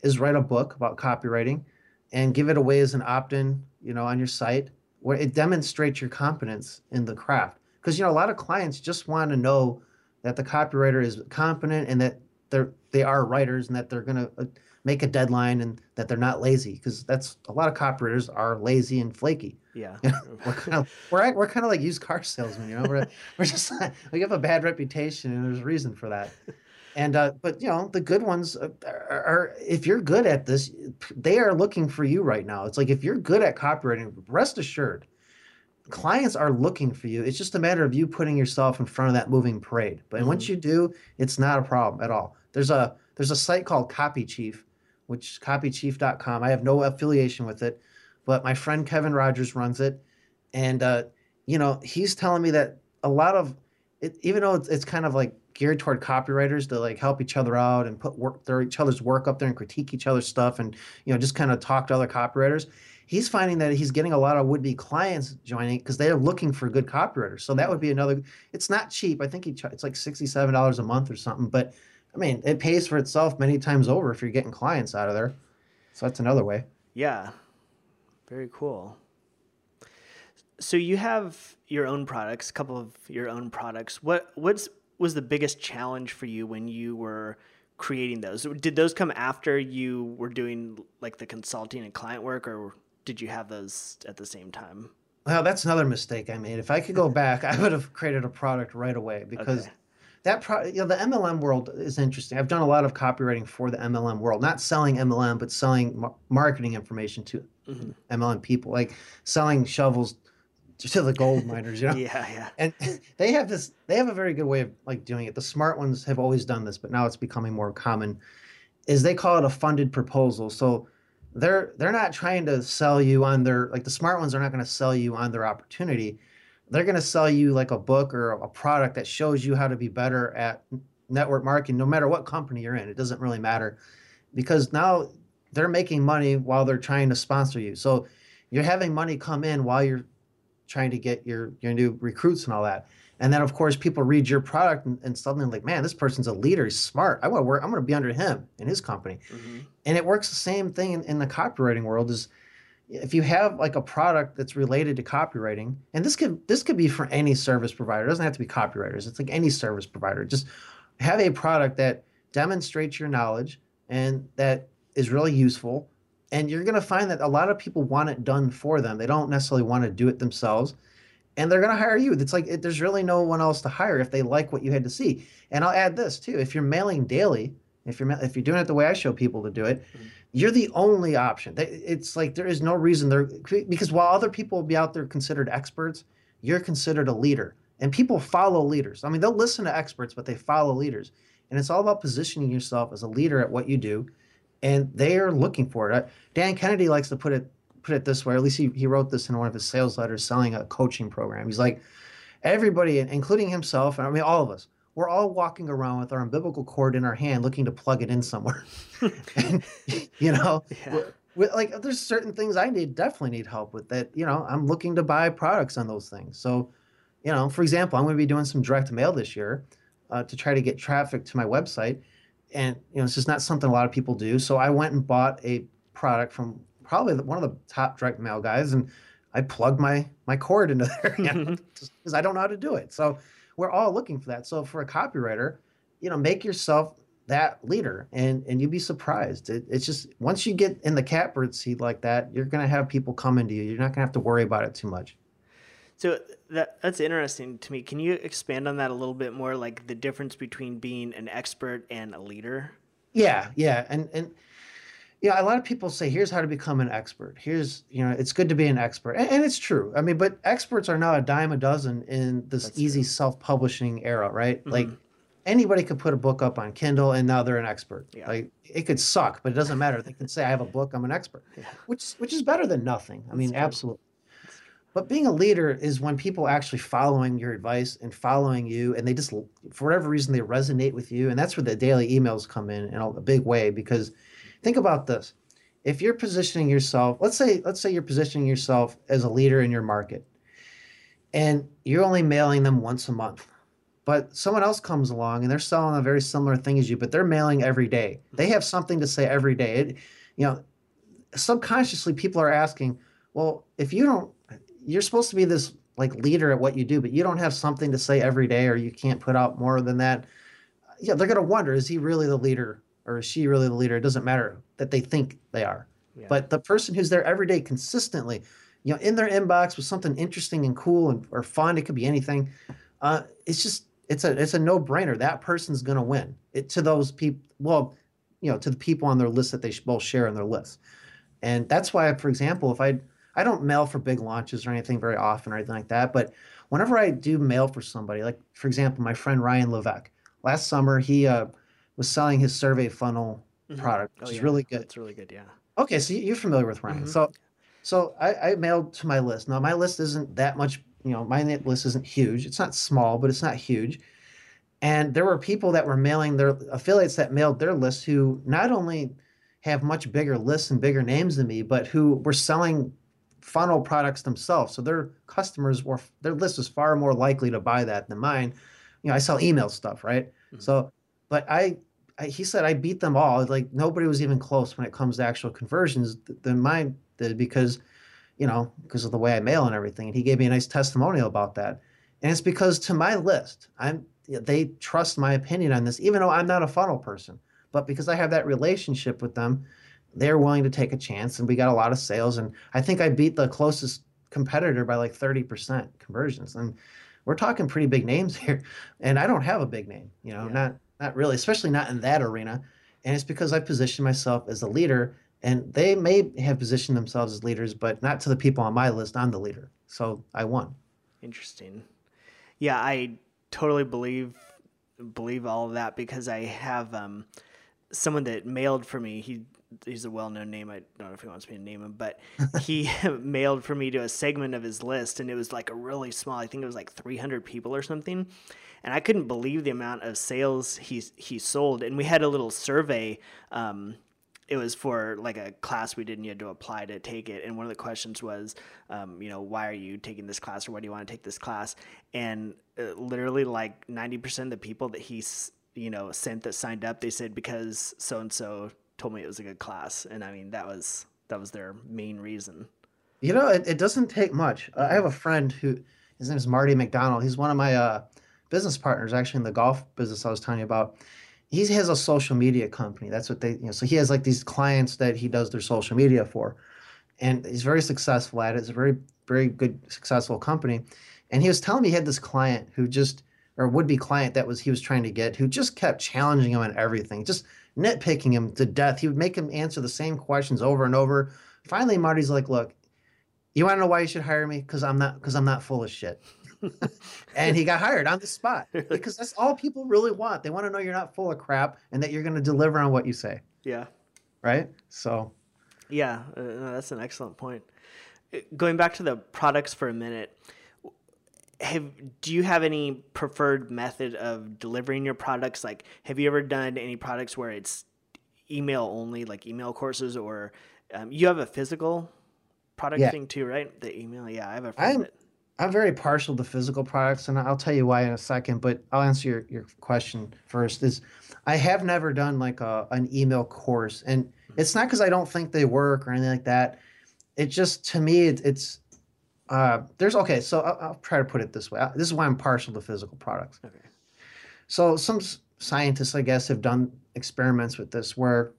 is write a book about copywriting and give it away as an opt-in, you know, on your site where it demonstrates your competence in the craft. Because you know, a lot of clients just want to know that the copywriter is competent and that they're they are writers and that they're going to uh, make a deadline and that they're not lazy because that's a lot of copywriters are lazy and flaky. Yeah, you know, we're kind of we're, we're kind of like used car salesmen. You know, we're we're just we have a bad reputation and there's a reason for that. And uh, but you know the good ones are, are, if you're good at this, they are looking for you right now. It's like if you're good at copywriting, rest assured, clients are looking for you. It's just a matter of you putting yourself in front of that moving parade. But mm-hmm. once you do, it's not a problem at all. There's a there's a site called Copy Chief, which copychief.com. I have no affiliation with it, but my friend Kevin Rogers runs it, and uh, you know he's telling me that a lot of it, even though it's, it's kind of like geared toward copywriters to like help each other out and put work their each other's work up there and critique each other's stuff and you know just kind of talk to other copywriters. He's finding that he's getting a lot of would-be clients joining because they're looking for good copywriters. So that would be another it's not cheap. I think he it's like $67 a month or something but i mean it pays for itself many times over if you're getting clients out of there. So that's another way. Yeah. Very cool. So you have your own products a couple of your own products. What what's was the biggest challenge for you when you were creating those? Did those come after you were doing like the consulting and client work, or did you have those at the same time? Well, that's another mistake I made. If I could go back, I would have created a product right away because okay. that pro- you know the MLM world is interesting. I've done a lot of copywriting for the MLM world, not selling MLM, but selling mar- marketing information to mm-hmm. MLM people, like selling shovels to the gold miners, you know? yeah, yeah. And they have this they have a very good way of like doing it. The smart ones have always done this, but now it's becoming more common. Is they call it a funded proposal. So they're they're not trying to sell you on their like the smart ones are not going to sell you on their opportunity. They're going to sell you like a book or a product that shows you how to be better at network marketing no matter what company you're in. It doesn't really matter because now they're making money while they're trying to sponsor you. So you're having money come in while you're trying to get your your new recruits and all that. And then of course people read your product and, and suddenly like, man, this person's a leader. He's smart. I want to work. I'm going to be under him in his company. Mm-hmm. And it works the same thing in, in the copywriting world. Is if you have like a product that's related to copywriting, and this could this could be for any service provider. It doesn't have to be copywriters. It's like any service provider. Just have a product that demonstrates your knowledge and that is really useful and you're going to find that a lot of people want it done for them. They don't necessarily want to do it themselves. And they're going to hire you. It's like it, there's really no one else to hire if they like what you had to see. And I'll add this too: if you're mailing daily, if you're if you're doing it the way I show people to do it, mm-hmm. you're the only option. It's like there is no reason there because while other people will be out there considered experts, you're considered a leader, and people follow leaders. I mean, they'll listen to experts, but they follow leaders, and it's all about positioning yourself as a leader at what you do and they are looking for it. Dan Kennedy likes to put it put it this way, or at least he, he wrote this in one of his sales letters selling a coaching program. He's like, everybody, including himself, and I mean all of us, we're all walking around with our umbilical cord in our hand, looking to plug it in somewhere. and, you know, Yeah. with, like there's certain things I need definitely need help with that. You know, I'm looking to buy products on those things. So, you know, for example, I'm going to be doing some direct mail this year uh, to try to get traffic to my website, and you know, it's just not something a lot of people do. So I went and bought a product from probably one of the top direct mail guys, and I plugged my my cord into there because mm-hmm. I don't know how to do it. So we're all looking for that. So for a copywriter, you know, make yourself that leader and and you'd be surprised it, it's just once you get in the catbird seat like that you're going to have people coming to you you're not going to have to worry about it too much So that that's interesting to me. Can you expand on that a little bit more, like the difference between being an expert and a leader? yeah yeah and and yeah a lot of people say here's how to become an expert here's you know it's good to be an expert and, and it's true i mean but experts are now a dime a dozen in this That's easy true. self-publishing era right like Mhm. anybody could put a book up on kindle and now they're an expert Yeah. like it could suck but it doesn't matter they can say i have a book i'm an expert Yeah. which which is better than nothing i mean absolutely but being a leader is when people actually following your advice and following you and they just for whatever reason they resonate with you and that's where the daily emails come in in a big way because think about this. If you're positioning yourself let's say let's say you're positioning yourself as a leader in your market and you're only mailing them once a month but someone else comes along and they're selling a very similar thing as you but they're mailing every day. They have something to say every day. It, you know subconsciously people are asking well if you don't you're supposed to be this like leader at what you do but you don't have something to say every day or you can't put out more than that. Yeah they're going to wonder is he really the leader or is she really the leader? It doesn't matter that they think they are. Yeah. but the person who's there every day consistently you know in their inbox with something interesting and cool and or fun it could be anything uh, it's just it's a it's a no-brainer. That person's going to win. It to those people well you know to the people on their list that they both share on their list. And that's why for example if i i don't mail for big launches or anything very often or anything like that but whenever i do mail for somebody like for example my friend ryan levesque last summer he uh, was selling his survey funnel Mhm. product Oh, which is yeah. really good It's really good. Yeah. Okay, so you- you're familiar with Ryan. Mhm. So, so I, I mailed to my list. Now my list isn't that much. You know, my list isn't huge. It's not small, but it's not huge. And there were people that were mailing their affiliates that mailed their list who not only have much bigger lists and bigger names than me, but who were selling funnel products themselves. So their customers were their list was far more likely to buy that than mine. You know, I sell email stuff, right? Mhm. So, but I I, he said I beat them all. Like nobody was even close when it comes to actual conversions than mine did because, you know, because of the way I mail and everything. And he gave me a nice testimonial about that. And it's because to my list, I'm they trust my opinion on this, even though I'm not a funnel person. But because I have that relationship with them, they're willing to take a chance, and we got a lot of sales. And I think I beat the closest competitor by like 30% conversions. And we're talking pretty big names here. And I don't have a big name, you know, Yeah. not not really, especially not in that arena. And it's because I position myself as a leader, and they may have positioned themselves as leaders, but not to the people on my list. I'm the leader, so I won. Interesting. Yeah, I totally believe believe all of that because I have um, someone that mailed for me. He he's a well known name. I don't know if he wants me to name him, but he mailed for me to a segment of his list, and it was like a really small. I think it was like 300 people or something, and I couldn't believe the amount of sales he he sold. And we had a little survey. Um, it was for like a class we did and you had to apply to take it and one of the questions was um, you know why are you taking this class or why do you want to take this class and uh, literally like 90% of the people that he you know sent that signed up they said because so and so told me it was a good class and i mean that was that was their main reason You know, it, it doesn't take much. I have a friend who his name is Marty McDonald. He's one of my uh, business partners, actually in the golf business I was telling you about. He has a social media company. That's what they, you know. So he has like these clients that he does their social media for, and he's very successful at it. It's a very, very good, successful company. And he was telling me he had this client who just, or would be client that was he was trying to get, who just kept challenging him on everything, just nitpicking him to death. He would make him answer the same questions over and over. Finally, Marty's like, "Look, you want to know why you should hire me? Because I'm not because I'm not full of shit. and he got hired on the spot because that's all people really want. They want to know you're not full of crap and that you're going to deliver on what you say, yeah right? So, Yeah, uh, no, that's an excellent point. Uh, Going back to the products for a minute, have do you have any preferred method of delivering your products? Like, have you ever done any products where it's email only, like email courses, or um, you have a physical product Yeah. thing too, right? The email, yeah, I have a friend I'm that I'm very partial to physical products, and I'll tell you why in a second. But I'll answer your, your question first. Is I have never done like a an email course, and it's not because I don't think they work or anything like that. It just to me, it, it's uh, there's okay. So I'll, I'll try to put it this way. Uh, This is why I'm partial to physical products. Okay. So some scientists, I guess, have done experiments with this where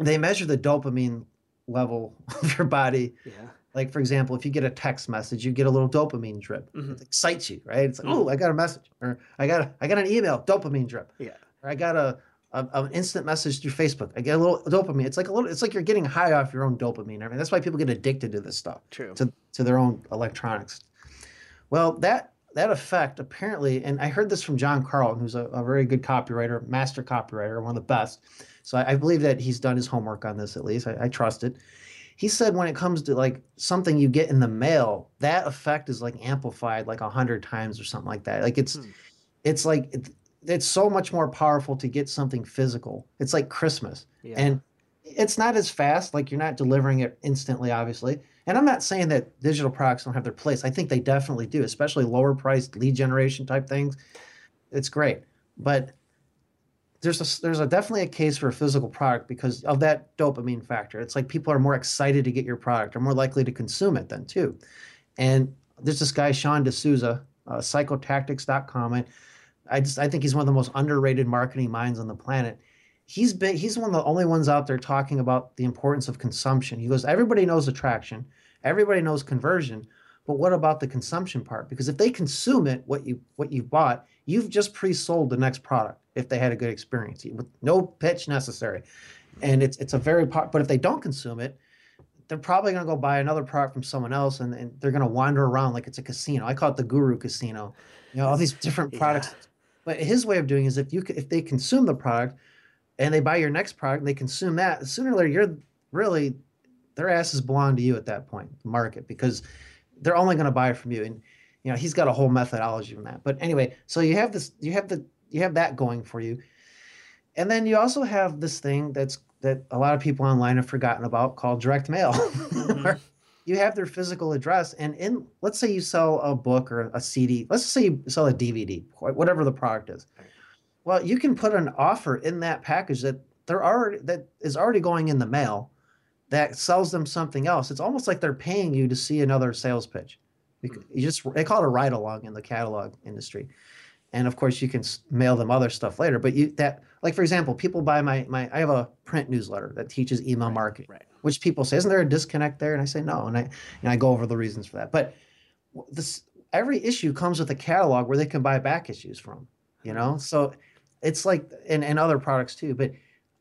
they measure the dopamine level of your body yeah, like for example, if you get a text message, you get a little dopamine drip. Mhm. It excites you, right? It's like, Mhm. oh, I got a message, or I got a, I got an email, dopamine drip, yeah, or I got a, a an instant message through Facebook. I get a little dopamine. It's like a little, it's like you're getting high off your own dopamine. I mean, that's why people get addicted to this stuff, true. to to their own electronics. Well, that that effect apparently, and I heard this from John Carlton, who's a, a very good copywriter, master copywriter, one of the best. So I, I believe that he's done his homework on this at least. I, I trust it. He said when it comes to like something you get in the mail, that effect is like amplified like a hundred times or something like that. Like it's Hmm. it's like it's so much more powerful to get something physical. It's like Christmas. Yeah, And it's not as fast, like you're not delivering it instantly, obviously. And I'm not saying that digital products don't have their place. I think they definitely do, especially lower priced lead generation type things. It's great. But there's a there's a definitely a case for a physical product because of that dopamine factor. It's like people are more excited to get your product, are more likely to consume it then too. And there's this guy Sean D'Souza, uh, psychotactics.com. And I just I think he's one of the most underrated marketing minds on the planet. He's been he's one of the only ones out there talking about the importance of consumption. He goes, everybody knows attraction, everybody knows conversion, but what about the consumption part? Because if they consume it, what you what you've bought, you've just pre-sold the next product if they had a good experience with no pitch necessary. And it's it's a very po- but if they don't consume it, they're probably going to go buy another product from someone else and, and they're going to wander around like it's a casino. I call it the guru casino. You know, all these different Yeah. But his way of doing is if you if they consume the product and they buy your next product and they consume that, sooner or later you're really their asses belong to you at that point, the market, because they're only going to buy from you. And you know, he's got a whole methodology on that. But anyway, so you have this you have the you have that going for you. And then you also have this thing that's that a lot of people online have forgotten about called direct mail. Mm-hmm. You have their physical address and in let's say you sell a book or a cd let's say you sell a dvd whatever the product is. Well you can put an offer in that package that they're already that is already going in the mail that sells them something else. It's almost like they're paying you to see another sales pitch. You hmm. just they call it a ride along in the catalog industry. And of course you can mail them other stuff later but you that like for example people buy my my i have a print newsletter that teaches email marketing right. which people say, isn't there a disconnect there? And I say no, and I and I go over the reasons for that. But this every issue comes with a catalog where they can buy back issues from, you mm-hmm. know. So it's like and, and other products too. But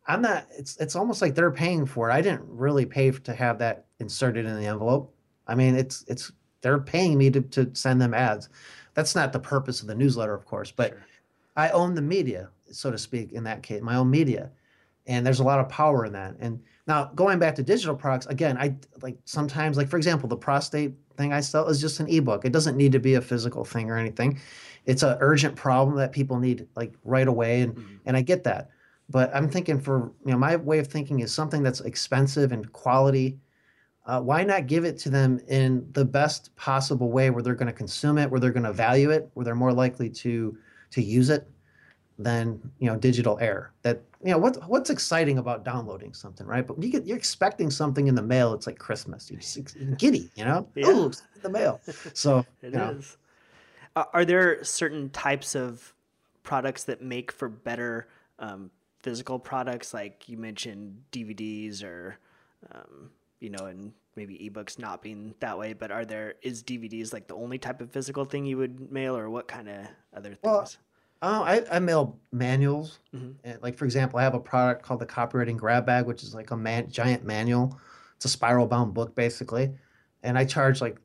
I'm not. It's it's almost like they're paying for it. I didn't really pay to have that inserted in the envelope. I mean, it's it's they're paying me to to send them ads. That's not the purpose of the newsletter, of course, but Sure. I own the media, so to speak, in that case, my own media. And there's a lot of power in that. And now going back to digital products, again, I like sometimes, like for example, the prostate thing I sell is just an ebook. It doesn't need to be a physical thing or anything. It's an urgent problem that people need like right away. And Mhm. and I get that. But I'm thinking for you know, my way of thinking is something that's expensive and quality. Uh, why not give it to them in the best possible way where they're going to consume it, where they're going to value it, where they're more likely to to use it than you know digital air. That you know what what's exciting about downloading something, right? But when you get you're expecting something in the mail, it's like Christmas. You're giddy, you know. Yeah. Oh, in the mail. So It Uh, are there certain types of products that make for better um, physical products, like you mentioned DVDs or, um, you know, and maybe ebooks not being that way? But are there is DVDs like the only type of physical thing you would mail, or what kind of other things? Well, Oh, I, I mail manuals. Mhm. And, Like for example, I have a product called the Copywriting Grab Bag, which is like a man, giant manual. It's a spiral bound book basically, and I charge like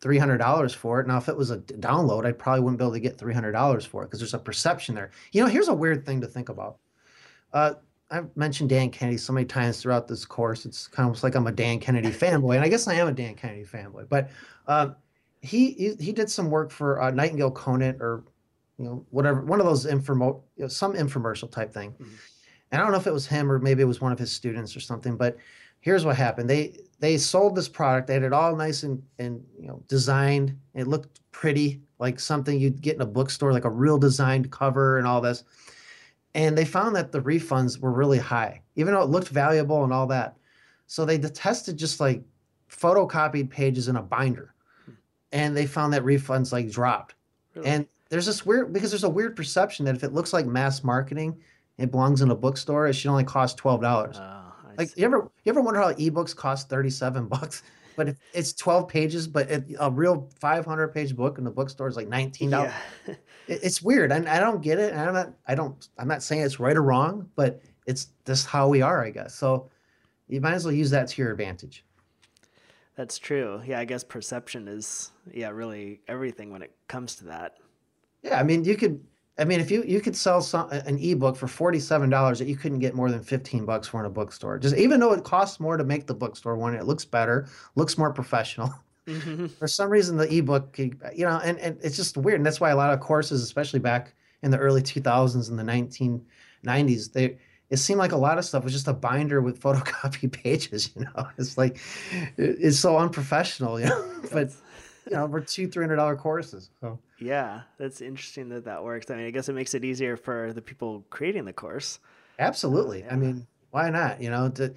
three hundred dollars for it. Now, if it was a download, I probably wouldn't be able to get three hundred dollars for it because there's a perception there. You know, here's a weird thing to think about. Uh, I've mentioned Dan Kennedy so many times throughout this course. It's kind of like I'm a Dan Kennedy fanboy, and I guess I am a Dan Kennedy fanboy. But um, he he, he did some work for uh, Nightingale Conant or you know whatever one of those infomo you know, some infomercial type thing. Mhm. And I don't know if it was him or maybe it was one of his students or something, but here's what happened. They they sold this product. They had it all nice and and you know designed. It looked pretty, like something you'd get in a bookstore, like a real designed cover and all this. And they found that the refunds were really high, even though it looked valuable and all that. So they tested just like photocopied pages in a binder, and they found that refunds like dropped. Really? And there's this weird because there's a weird perception that if it looks like mass marketing, it belongs in a bookstore. It should only cost twelve dollars. Oh, Like see. you ever you ever wonder how ebooks cost thirty seven bucks, but if it's twelve pages, but it, a real five hundred page book in the bookstore is like nineteen dollars. Yeah. It, it's weird, and I don't get it. And I'm not I don't I'm not saying it's right or wrong, but it's just how we are, I guess. So you might as well use that to your advantage. That's true. Yeah, I guess perception is yeah, really everything when it comes to that. Yeah, I mean, you could. I mean, if you you could sell some an ebook for forty seven dollars that you couldn't get more than fifteen bucks for in a bookstore, just even though it costs more to make the bookstore one, it looks better, looks more professional. Mhm. For some reason, the ebook, you know, and, and it's just weird, and that's why a lot of courses, especially back in the early two thousands and the nineteen nineties, they it seemed like a lot of stuff was just a binder with photocopy pages. You know, it's like it's so unprofessional. You know, but you know, we're two three hundred dollar courses. So. yeah, that's interesting that that works. I mean, I guess it makes it easier for the people creating the course. Absolutely. yeah. I mean, why not? You know, to, it,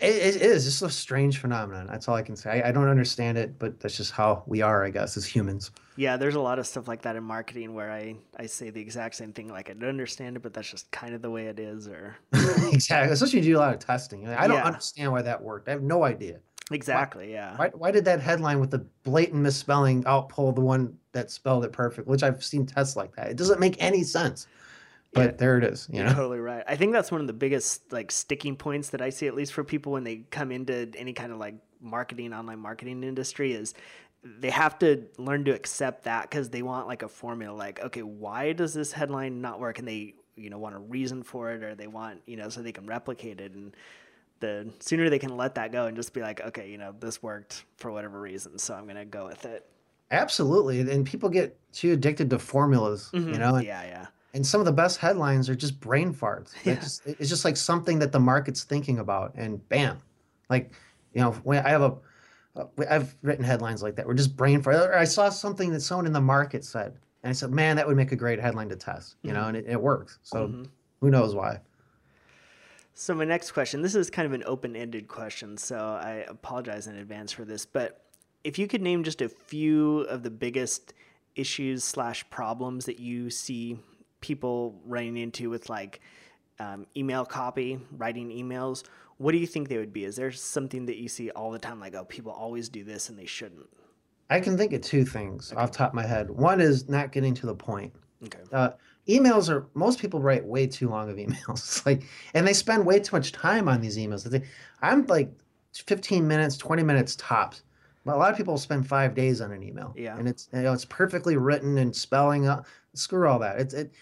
it is just a strange phenomenon. That's all I can say. I, I don't understand it, but that's just how we are, I guess, as humans. Yeah, there's a lot of stuff like that in marketing where I I say the exact same thing like I don't understand it, but that's just kind of the way it is or exactly. Especially you do a lot of testing. I don't Yeah. understand why that worked. I have no idea. Exactly, yeah. Why, why did that headline with the blatant misspelling outpull the one that spelled it perfect, which I've seen tests like that? It doesn't make any sense. But Yeah. there it is. You You're know? totally right. I think that's one of the biggest like sticking points that I see at least for people when they come into any kind of like marketing online marketing industry is they have to learn to accept that because they want like a formula like okay why does this headline not work and they you know want a reason for it or they want you know so they can replicate it and the sooner they can let that go and just be like okay you know this worked for whatever reason so i'm gonna go with it Absolutely. And people get too addicted to formulas, you Mhm. know? And, yeah yeah and some of the best headlines are just brain farts. Yeah. just- it's just like something that the market's thinking about, and bam, like you know, when I have a, uh, I've written headlines like that. We're just brain fart. I saw something that someone in the market said, and I said, man, that would make a great headline to test, you know, Mhm. and it, it works. So Mhm. who knows why? So my next question, this is kind of an open-ended question, so I apologize in advance for this, but if you could name just a few of the biggest issues slash problems that you see people running into with like um, email copy, writing emails, what do you think they would be? Is there something that you see all the time, like oh, people always do this and they shouldn't? I can think of two things off the top of my head. One is not getting to the point. Okay. uh, emails are most people write way too long of emails It's like and they spend way too much time on these emails They- i'm like 15 minutes 20 minutes tops but a lot of people spend five days on an email Yeah. and it's you know it's perfectly written and spelling out screw all that it's it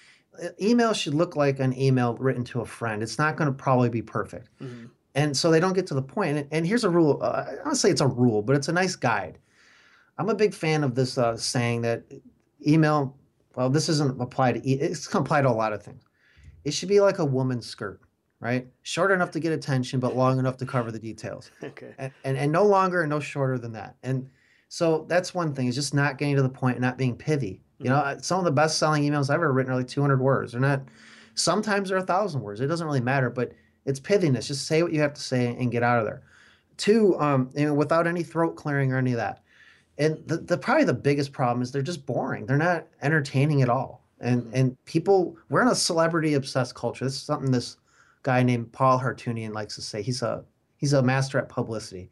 email should look like an email written to a friend it's not going to probably be perfect hmm and so they don't get to the point. And, and here's a rule. Uh, I don't say it's a rule, but it's a nice guide. I'm a big fan of this uh, saying that email. Well, this isn't applied to. It's gonna apply to a lot of things. It should be like a woman's skirt, right? Short enough to get attention, but long enough to cover the details, Okay. and and, and no longer and no shorter than that. And so that's one thing is just not getting to the point, and not being pithy. You know, uh, some of the best selling emails I've ever written are like 200 words. They're not. Sometimes they're a thousand words. It doesn't really matter, but it's pithiness. Just say what you have to say and get out of there. Two, um, you know, without any throat clearing or any of that. And the, the probably the biggest problem is they're just boring. They're not entertaining at all. And Mhm. and people we're in a celebrity obsessed culture. This is something this guy named Paul Hartunian likes to say. He's a he's a master at publicity.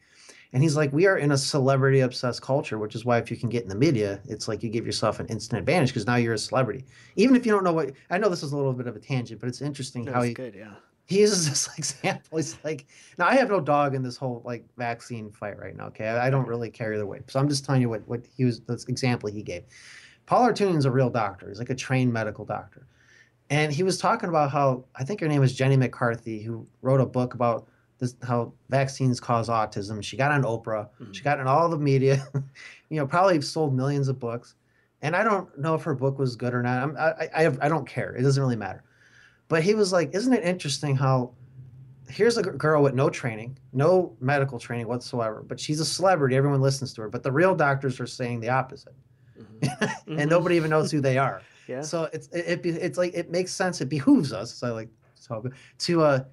And he's like, we are in a celebrity obsessed culture, which is why if you can get in the media, it's like you give yourself an instant advantage because now you're a celebrity. Even if you don't know what I know this is a little bit of a tangent, but it's interesting how he good. Yeah. He uses this example. He's like, now I have no dog in this whole like vaccine fight right now. Okay, I, I don't really carry the weight, so I'm just telling you what what he was the example he gave. Paul Hartunian's a real doctor. He's like a trained medical doctor, and he was talking about how I think her name was Jenny McCarthy, who wrote a book about this how vaccines cause autism. She got on Oprah. Mhm. She got in all the media. you know, probably sold millions of books. And I don't know if her book was good or not. I'm, I I I don't care. It doesn't really matter. But he was like, "Isn't it interesting how here's a girl with no training, no medical training whatsoever, but she's a celebrity. Everyone listens to her. But the real doctors are saying the opposite, Mhm. and nobody even knows who they are. Yeah. So it's it, it it's like it makes sense. It behooves us. So I like to uh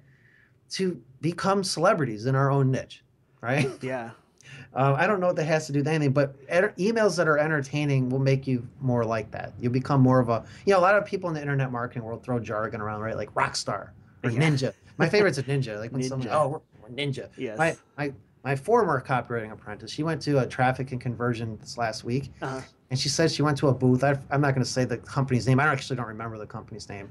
to become celebrities in our own niche, right? Yeah. Um, I don't know what that has to do with anything, but emails that are entertaining will make you more like that. You'll become more of a, you know, a lot of people in the internet marketing world throw jargon around, right? Like rock star or Yeah. ninja. My favorite's a ninja. Like when someone, oh, we're, we're ninja. Yes. My, my, my former copywriting apprentice, she went to a traffic and conversion this last week, Uh-huh. and she said she went to a booth. I, I'm not going to say the company's name. I actually don't remember the company's name.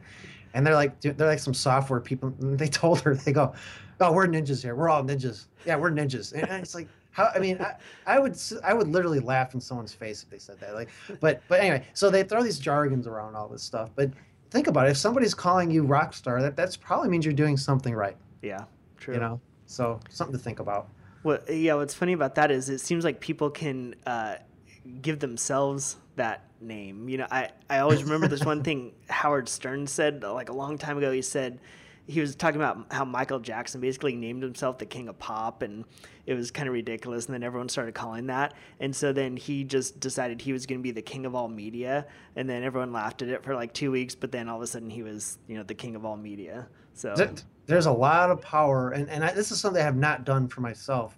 And they're like, they're like some software people. They told her, they go, "Oh, we're ninjas here. We're all ninjas. Yeah, we're ninjas." And it's like, how? I mean, I, I would, I would literally laugh in someone's face if they said that. Like, but, but anyway, so they throw these jargons around all this stuff. But think about it. If somebody's calling you rock star, that that's probably means you're doing something right. Yeah. True. You know, so something to think about. What? Yeah. What's funny about that is it seems like people can uh, give themselves that name. You know, I I always remember this one thing Howard Stern said like a long time ago. He said he was talking about how Michael Jackson basically named himself the king of pop and it was kind of ridiculous and then everyone started calling that and so then he just decided he was going to be the king of all media and then everyone laughed at it for like 2 weeks but then all of a sudden he was, you know, the king of all media. So There's a lot of power, and, and I, this is something I have not done for myself,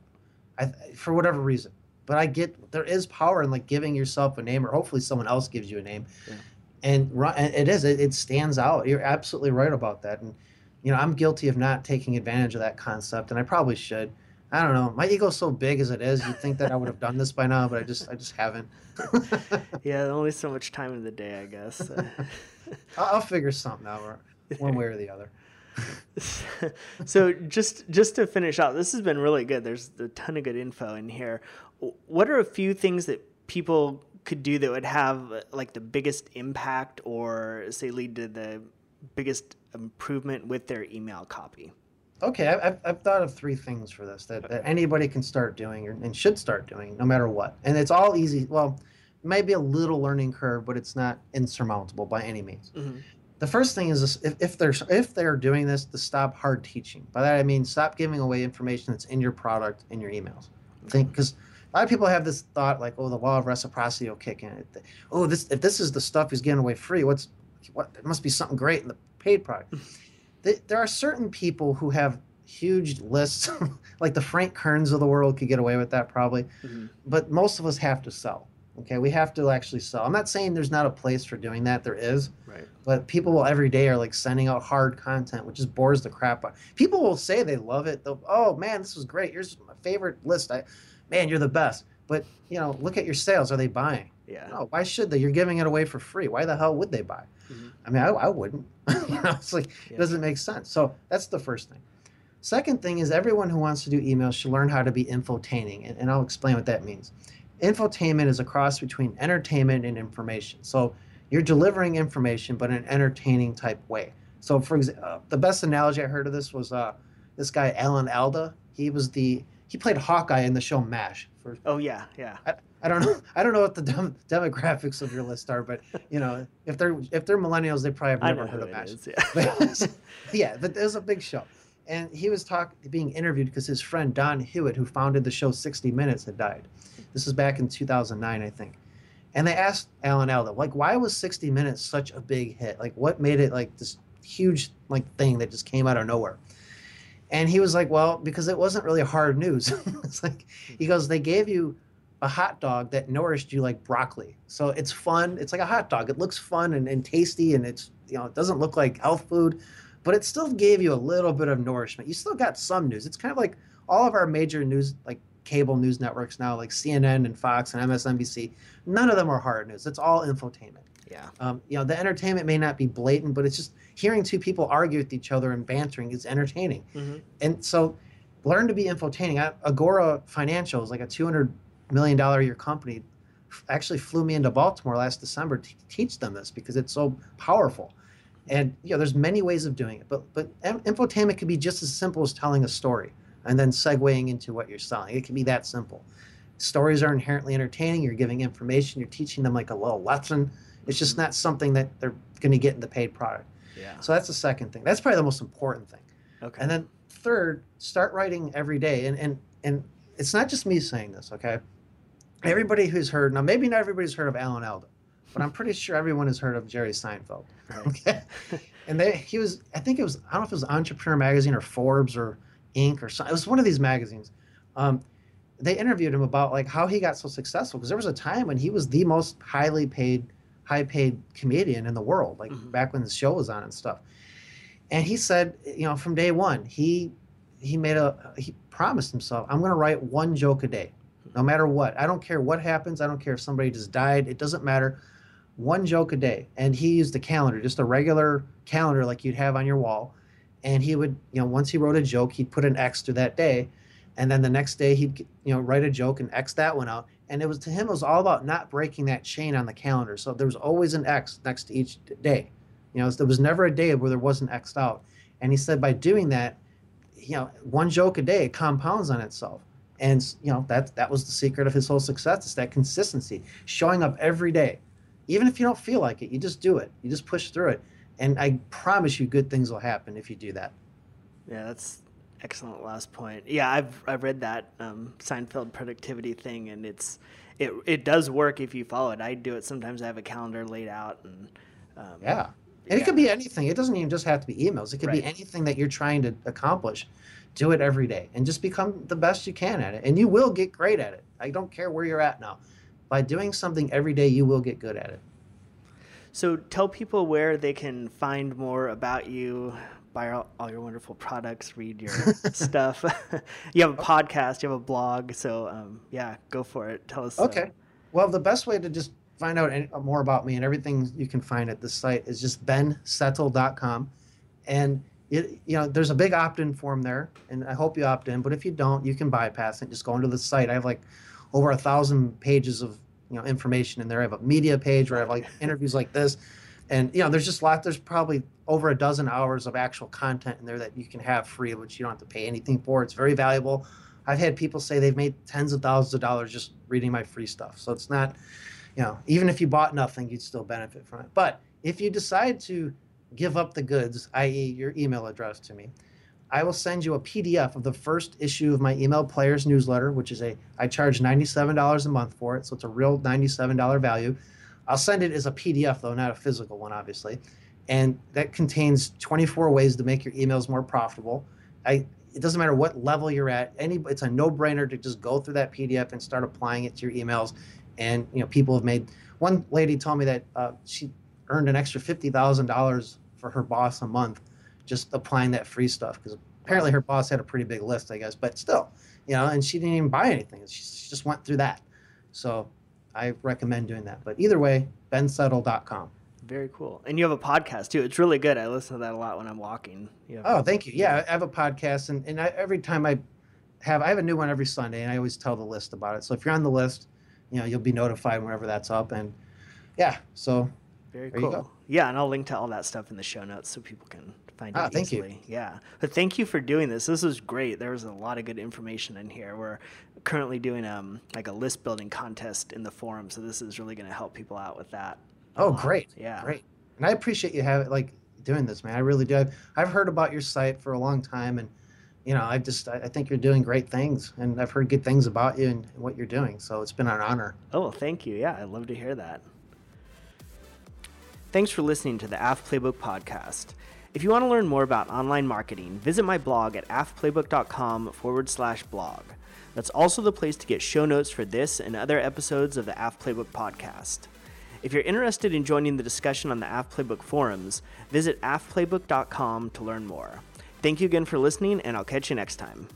I, for whatever reason. But I get there is power in like giving yourself a name, or hopefully someone else gives you a name, Yeah. and, and it is it, it stands out. You're absolutely right about that, and you know I'm guilty of not taking advantage of that concept, and I probably should. I don't know. My ego's so big as it is. You'd think that I would have done this by now, but I just I just haven't. yeah, only so much time in the day, I guess. I'll, figure something out, or one way or the other. so just just to finish out, this has been really good. There's a ton of good info in here. What are a few things that people could do that would have like the biggest impact or say lead to the biggest improvement with their email copy? Okay, I- I've, I've thought of three things for this that, that anybody can start doing or, and should start doing no matter what. And it's all easy. Well, it might be a little learning curve, but it's not insurmountable by any means. Mhm. The first thing is this, if, if they're if they're doing this, to stop hard teaching. By that I mean stop giving away information that's in your product in your emails. Think because a lot of people have this thought like, oh, the law of reciprocity will kick in. Oh, this if this is the stuff he's giving away free, what's what? It must be something great in the paid product there are certain people who have huge lists, like the Frank Kerns of the world could get away with that probably, Mhm. but most of us have to sell. Okay, we have to actually sell. I'm not saying there's not a place for doing that. There is, Right. but people will every day are like sending out hard content, which just bores the crap out. People will say they love it. They'll, oh man, this was great. Here's my favorite list. I, man, you're the best. But you know, look at your sales. Are they buying? Yeah. No, why should they? You're giving it away for free. Why the hell would they buy? Mhm. I mean, I, I wouldn't. you know, it's like Yeah. it doesn't make sense. So that's the first thing. Second thing is everyone who wants to do emails should learn how to be infotaining, and, and I'll explain what that means. Infotainment is a cross between entertainment and information. So you're delivering information, but in an entertaining type way. So, for example, uh, the best analogy I heard of this was uh, this guy Alan Alda. He was the he played Hawkeye in the show MASH. For Oh yeah, yeah. I don't know. I don't know what the dem- demographics of your list are, but you know, if they're if they're millennials, they probably have never heard of MASH. is. But- yeah, but it was a big show, and he was talk being interviewed because his friend Don Hewitt, who founded the show 60 Minutes, had died. This was back in 2009, I think. And they asked Alan Alda, like, why was 60 Minutes such a big hit? Like, what made it like this huge like thing that just came out of nowhere? And he was like, well, because it wasn't really hard news. it's like he goes, they gave you a hot dog that nourished you like broccoli. So it's fun. It's like a hot dog. It looks fun and, and tasty, and it's you know it doesn't look like health food, but it still gave you a little bit of nourishment. You still got some news. It's kind of like all of our major news, like cable news networks now, like CNN and Fox and MSNBC. None of them are hard news. It's all infotainment. Yeah. Um, you know, the entertainment may not be blatant, but it's just hearing two people argue with each other and bantering is entertaining. Mhm. And so, learn to be infotaining. Agora Financial is like a two hundred million dollar a year company. Actually, flew me into Baltimore last December to teach them this because it's so powerful. And you know, there's many ways of doing it, but but infotainment could be just as simple as telling a story. and then segueing into what you're selling. It can be that simple. Stories are inherently entertaining. You're giving information. You're teaching them like a little lesson. It's just mm-hmm. not something that they're going to get in the paid product. Yeah. So that's the second thing. That's probably the most important thing. Okay. And then third, start writing every day. And and and it's not just me saying this, okay? Everybody who's heard now, maybe not everybody's heard of Alan Alda, but I'm pretty sure everyone has heard of Jerry Seinfeld. Right. Okay. and they he was I think it was I don't know if it was Entrepreneur Magazine or Forbes or Inc. or something. It was one of these magazines. Um, they interviewed him about like how he got so successful because there was a time when he was the most highly paid, high paid comedian in the world, like Mhm. back when the show was on and stuff. And he said, you know, from day one, he he made a he promised himself, I'm going to write one joke a day, no matter what. I don't care what happens. I don't care if somebody just died. It doesn't matter. One joke a day. And he used a calendar, just a regular calendar like you'd have on your wall. And he would, you know, once he wrote a joke, he'd put an X through that day. And then the next day he'd, you know, write a joke and X that one out. And it was to him, it was all about not breaking that chain on the calendar. So there was always an X next to each day. You know, there was never a day where there wasn't X'd out. And he said by doing that, you know, one joke a day compounds on itself. And you know that that was the secret of his whole success. It's that consistency, showing up every day, even if you don't feel like it. You just do it. You just push through it, and I promise you, good things will happen if you do that. Yeah, that's excellent last point. Yeah, I've I've read that um, Seinfeld productivity thing, and it's it it does work if you follow it. I do it sometimes. I have a calendar laid out, and um, Yeah. And it could be anything. It doesn't even just have to be emails. It could be anything that you're trying to accomplish. Do it every day and just become the best you can at it. And you will get great at it. I don't care where you're at now. By doing something every day, you will get good at it. So tell people where they can find more about you, buy all, all your wonderful products, read your stuff. you have a podcast, you have a blog, so um, yeah, go for it. Tell us. uh, Okay. Well, the best way to just find out any, more about me and everything you can find at the site is just bensettle.com. And it, you know, there's a big opt-in form there, and I hope you opt in. But if you don't, you can bypass it. Just go into the site. I have like over a thousand pages of you know information in there. I have a media page where I have like interviews like this, and you know, there's just a lot. There's probably over a dozen hours of actual content in there that you can have free, which you don't have to pay anything for. It's very valuable. I've had people say they've made tens of thousands of dollars just reading my free stuff. So it's not, you know, even if you bought nothing, you'd still benefit from it. But if you decide to give up the goods, i.e., your email address to me, I will send you a PDF of the first issue of my email players newsletter, which is a I charge $97 a month for it, so it's a real $97 value. I'll send it as a PDF though, not a physical one, obviously. And that contains 24 ways to make your emails more profitable. I it doesn't matter what level you're at. Any it's a no-brainer to just go through that PDF and start applying it to your emails. And you know, people have made. One lady told me that uh, she earned an extra fifty thousand dollars for her boss a month just applying that free stuff because apparently her boss had a pretty big list, I guess. But still, you know, and she didn't even buy anything. She, just went through that. So I recommend doing that. But either way, bensettle.com. Very cool. And you have a podcast too. It's really good. I listen to that a lot when I'm walking. Oh, thank you. Yeah, I have a podcast, and, and I, every time I have, I have a new one every Sunday, and I always tell the list about it. So if you're on the list, you know, you'll be notified whenever that's up. And yeah, so Very There you cool. Yeah, and I'll link to all that stuff in the show notes so people can find Ah, it thank you. Yeah. But thank you for doing this. This was great. There was a lot of good information in here. We're currently doing um like a list building contest in the forum, so this is really going to help people out with that. Oh, lot. great. Yeah. Great. And I appreciate you having like doing this, man. I really do. I've, I've heard about your site for a long time and you know, I just I I think you're doing great things and I've heard good things about you and, what you're doing. So it's been an honor. Oh, thank you. Yeah, I'd love to hear that. Thanks for listening to the Aff Playbook podcast. If you want to learn more about online marketing, visit my blog at affplaybook.com forward slash blog. That's also the place to get show notes for this and other episodes of the Aff Playbook podcast. If you're interested in joining the discussion on the Aff Playbook forums, visit affplaybook.com to learn more. Thank you again for listening, and I'll catch you next time.